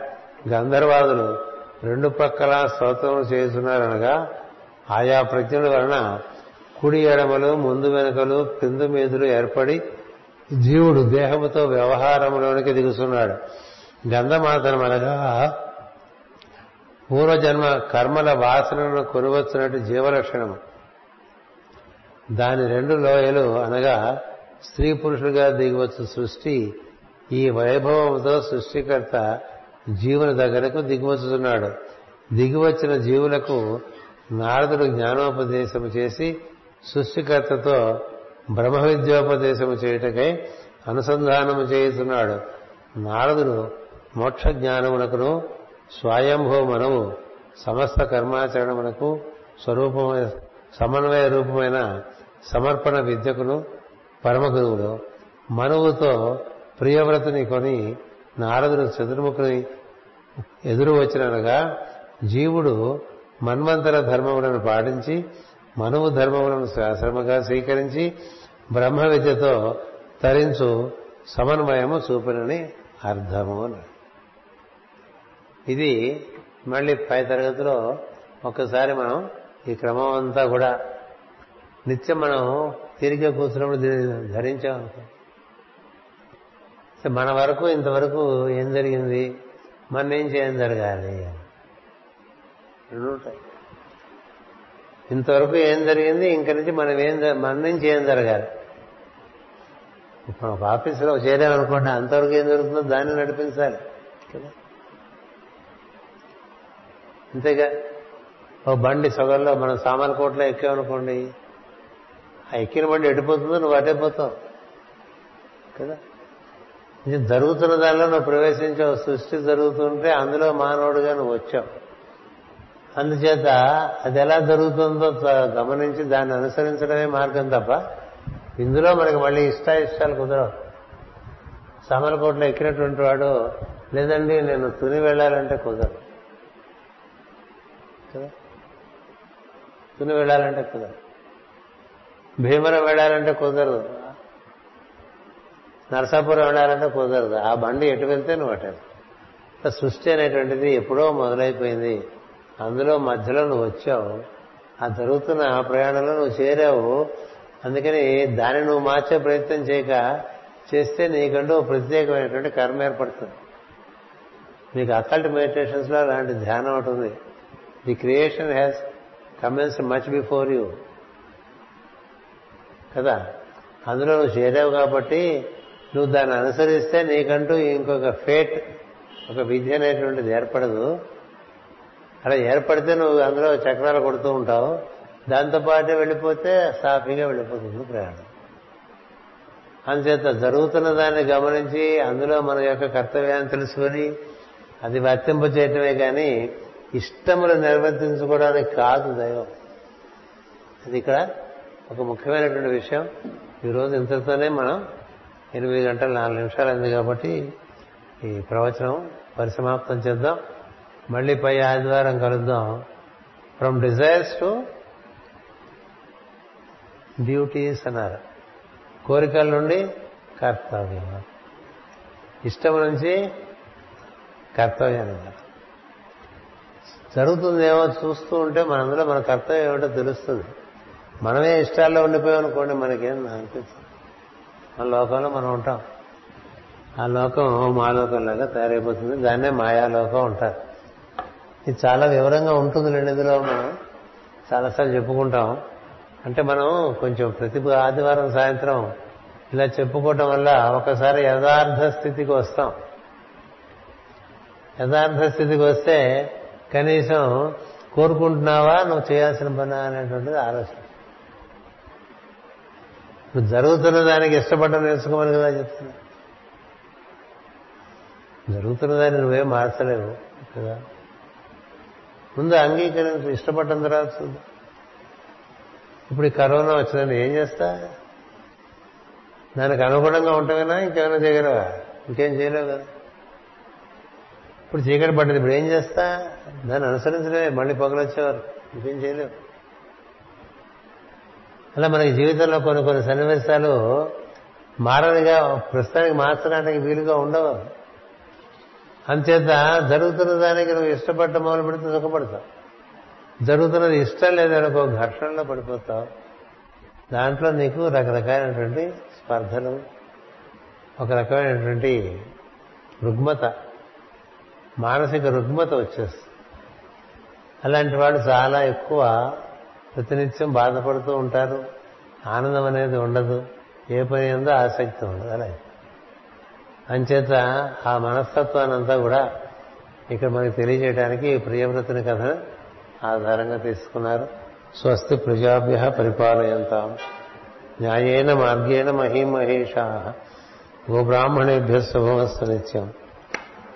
గంధర్వాదులు రెండు పక్కల స్తోత్రములు చేస్తున్నారనగా ఆయా ప్రజ్ఞల వలన కుడి ఎడమలు ముందు వెనుకలు కిందు మీదులు ఏర్పడి జీవుడు దేహముతో వ్యవహారంలోనికి దిగుతున్నాడు గంధమాతనం అనగా పూర్వజన్మ కర్మల వాసనను కొనివచ్చినట్టు జీవలక్షణము. దాని రెండు లోయలు అనగా స్త్రీ పురుషులుగా దిగివచ్చు సృష్టి ఈ వైభవంతో సృష్టికర్త జీవుల దగ్గరకు దిగివచ్చుతున్నాడు. దిగివచ్చిన జీవులకు నారదుడు జ్ఞానోపదేశము చేసి సృష్టికర్తతో బ్రహ్మ విద్యోపదేశము చేయుటకై అనుసంధానము చేస్తున్నాడు నారదుడు మోక్ష జ్ఞానమునకును స్వయంభూ మనము సమస్త కర్మాచరణమునకు స్వరూపమైన సమన్వయ రూపమైన సమర్పణ విద్యకును పరమగురువుడు. మనువుతో ప్రియవ్రతుని కొని నారదుడు చతుర్ముఖుని ఎదురు వచ్చినగా జీవుడు మన్వంతర ధర్మములను పాటించి మనువు ధర్మములను శ్రమగా స్వీకరించి బ్రహ్మ విద్యతో తరించు సమన్వయము చూపినని అర్థము అన్నాడు. ఇది మళ్ళీ పై తరగతిలో ఒక్కసారి మనం ఈ క్రమం అంతా కూడా నిత్యం మనం తిరిగి కూర్చున్నప్పుడు దీన్ని ధరించామనుకో మన వరకు ఇంతవరకు ఏం జరిగింది? మన ఏం చేయడం జరగాలి? రెండు ఇంతవరకు ఏం జరిగింది? ఇంక నుంచి మనం ఏం మన నుంచి ఏం జరగాలి? ఇప్పుడు ఒక ఆఫీసులో చేరామనుకోండి అంతవరకు ఏం జరుగుతుందో దాన్ని నడిపించాలి కదా? అంతేగా? ఓ బండి సొగల్లో మనం సామర్లకోటలో ఎక్కామనుకోండి. ఆ ఎక్కిన బండి ఎడిపోతుందో నువ్వు అటైపోతావు కదా? ఇది జరుగుతున్న దానిలో నువ్వు ప్రవేశించావు సృష్టి జరుగుతుంటే అందులో మానవుడుగా నువ్వు వచ్చావు. అందుచేత అది ఎలా జరుగుతుందో గమనించి దాన్ని అనుసరించడమే మార్గం తప్ప ఇందులో మనకి మళ్ళీ ఇష్టాయిష్టాలు కుదరవు. సమరకోట్లో ఎక్కినటువంటి వాడు లేదండి నేను తుని వెళ్ళాలంటే కుదరదు. కదా? తుని వెళ్ళాలంటే కుదరదు భీమరం వెళ్ళాలంటే కుదరదు. నరసాపురం వెళ్ళాలంటే కుదరదు. ఆ బండి ఎటు వెళ్తే నువ్వు అటు సృష్టి అనేటువంటిది ఎప్పుడో మొదలైపోయింది. అందులో మధ్యలో నువ్వు వచ్చావు. ఆ జరుగుతున్న ఆ ప్రయాణంలో నువ్వు చేరావు. అందుకని దాన్ని నువ్వు మార్చే ప్రయత్నం చేయక చేస్తే నీకంటూ ప్రత్యేకమైనటువంటి కర్మ ఏర్పడుతుంది. నీకు అకల్ట్ మెడిటేషన్స్లో అలాంటి ధ్యానం ఉంటుంది the creation has commence much before you కదా? అందులో నువ్వు చేరావు కాబట్టి నువ్వు దాన్ని అనుసరిస్తే నీకంటూ ఇంకొక ఫేట్ ఒక విద్య అనేటువంటిది ఏర్పడదు. అలా ఏర్పడితే నువ్వు అందులో చక్రాలు కొడుతూ ఉంటావు. దాంతోపాటే వెళ్ళిపోతే సాఫీగా వెళ్ళిపోతుంది ప్రయాణం. అందుచేత జరుగుతున్న దాన్ని గమనించి అందులో మన యొక్క కర్తవ్యాన్ని తెలుసుకొని అది వర్తింప చేయటమే కానీ ఇష్టములు నిర్వర్తించుకోవడానికి కాదు దైవం. అది ఇక్కడ ఒక ముఖ్యమైనటువంటి విషయం. ఈరోజు ఇంతతోనే మనం ఎనిమిది గంటల నాలుగు నిమిషాలు అయింది కాబట్టి ఈ ప్రవచనం పరిసమాప్తం చేద్దాం. మళ్ళీ పై ఆదివారం కలుద్దాం. ఫ్రమ్ డిజైర్స్ టు డ్యూటీస్ అన్నారు. కోరికల నుండి కర్తవ్యం. ఇష్టం నుంచి కర్తవ్యం అన్నారు. జరుగుతుందేమో చూస్తూ ఉంటే మనందరూ మన కర్తవ్యం ఏమిటో తెలుస్తుంది. మనమే ఇష్టాల్లో ఉండిపోయామనుకోండి మనకేం అనిపిస్తుంది మన లోకంలో మనం ఉంటాం. ఆ లోకం మాలోకంలాగా తయారైపోతుంది. దాన్నే మాయాలోకం ఉంటారు ఇది చాలా వివరంగా ఉంటుంది ఇందులో మనం. చాలాసార్లు చెప్పుకుంటాం. అంటే మనం కొంచెం ప్రతి ఆదివారం సాయంత్రం ఇలా చెప్పుకోవటం వల్ల ఒకసారి యథార్థ స్థితికి వస్తాం. యథార్థ స్థితికి వస్తే కనీసం కోరుకుంటున్నావా నువ్వు చేయాల్సిన పని అనేటువంటిది ఆలోచన. నువ్వు జరుగుతున్న దానికి ఇష్టపడడం నేర్చుకోమని కదా చెప్తున్నా. జరుగుతున్న దాన్ని నువ్వేం మార్చలేవు కదా? ముందు అంగీకరించు ఇష్టపడటం తర్వాత చూద్దాం ఇప్పుడు ఈ కరోనా వచ్చిందని ఏం చేస్తా? దానికి అనుగుణంగా ఉంటామేనా ఇంకేమైనా చేయగలవా? ఇంకేం చేయలేవు కదా? ఇప్పుడు చీకటి పడ్డది ఇప్పుడు ఏం చేస్తా? దాన్ని అనుసరించలేదు మళ్ళీ పొగలు వచ్చేవారు ఇంకేం చేయలేవు అలా మనకి జీవితంలో కొన్ని కొన్ని సన్నివేశాలు మారనిగా ప్రస్తుతానికి మార్చడానికి వీలుగా ఉండవు. అంచేత జరుగుతున్న దానికి నువ్వు ఇష్టపడ్డ మొదలు పెడితే సుఖపడతావు. జరుగుతున్నది ఇష్టం లేదనుకో ఘర్షణలో పడిపోతావు. దాంట్లో నీకు రకరకాలైనటువంటి స్పర్ధలు ఒక రకమైనటువంటి రుగ్మత. మానసిక రుగ్మత వచ్చేస్తుంది. అలాంటి వాళ్ళు చాలా ఎక్కువ ప్రతినిత్యం బాధపడుతూ ఉంటారు. ఆనందం అనేది ఉండదు. ఏ పని ఉందో ఆసక్తి ఉండదు. అలా. అంచేత ఆ మనస్తత్వాన్ని అంతా కూడా ఇక్కడ మనకి తెలియజేయడానికి ప్రియవ్రతుని కథను ఆధారంగా తీసుకున్నారు. స్వస్తి ప్రజాభ్య పరిపాలయంతాం. న్యాయేన మార్గేణ మహీమహేషా. గోబ్రాహ్మణేభ్య శుభమస్తు నిత్యం.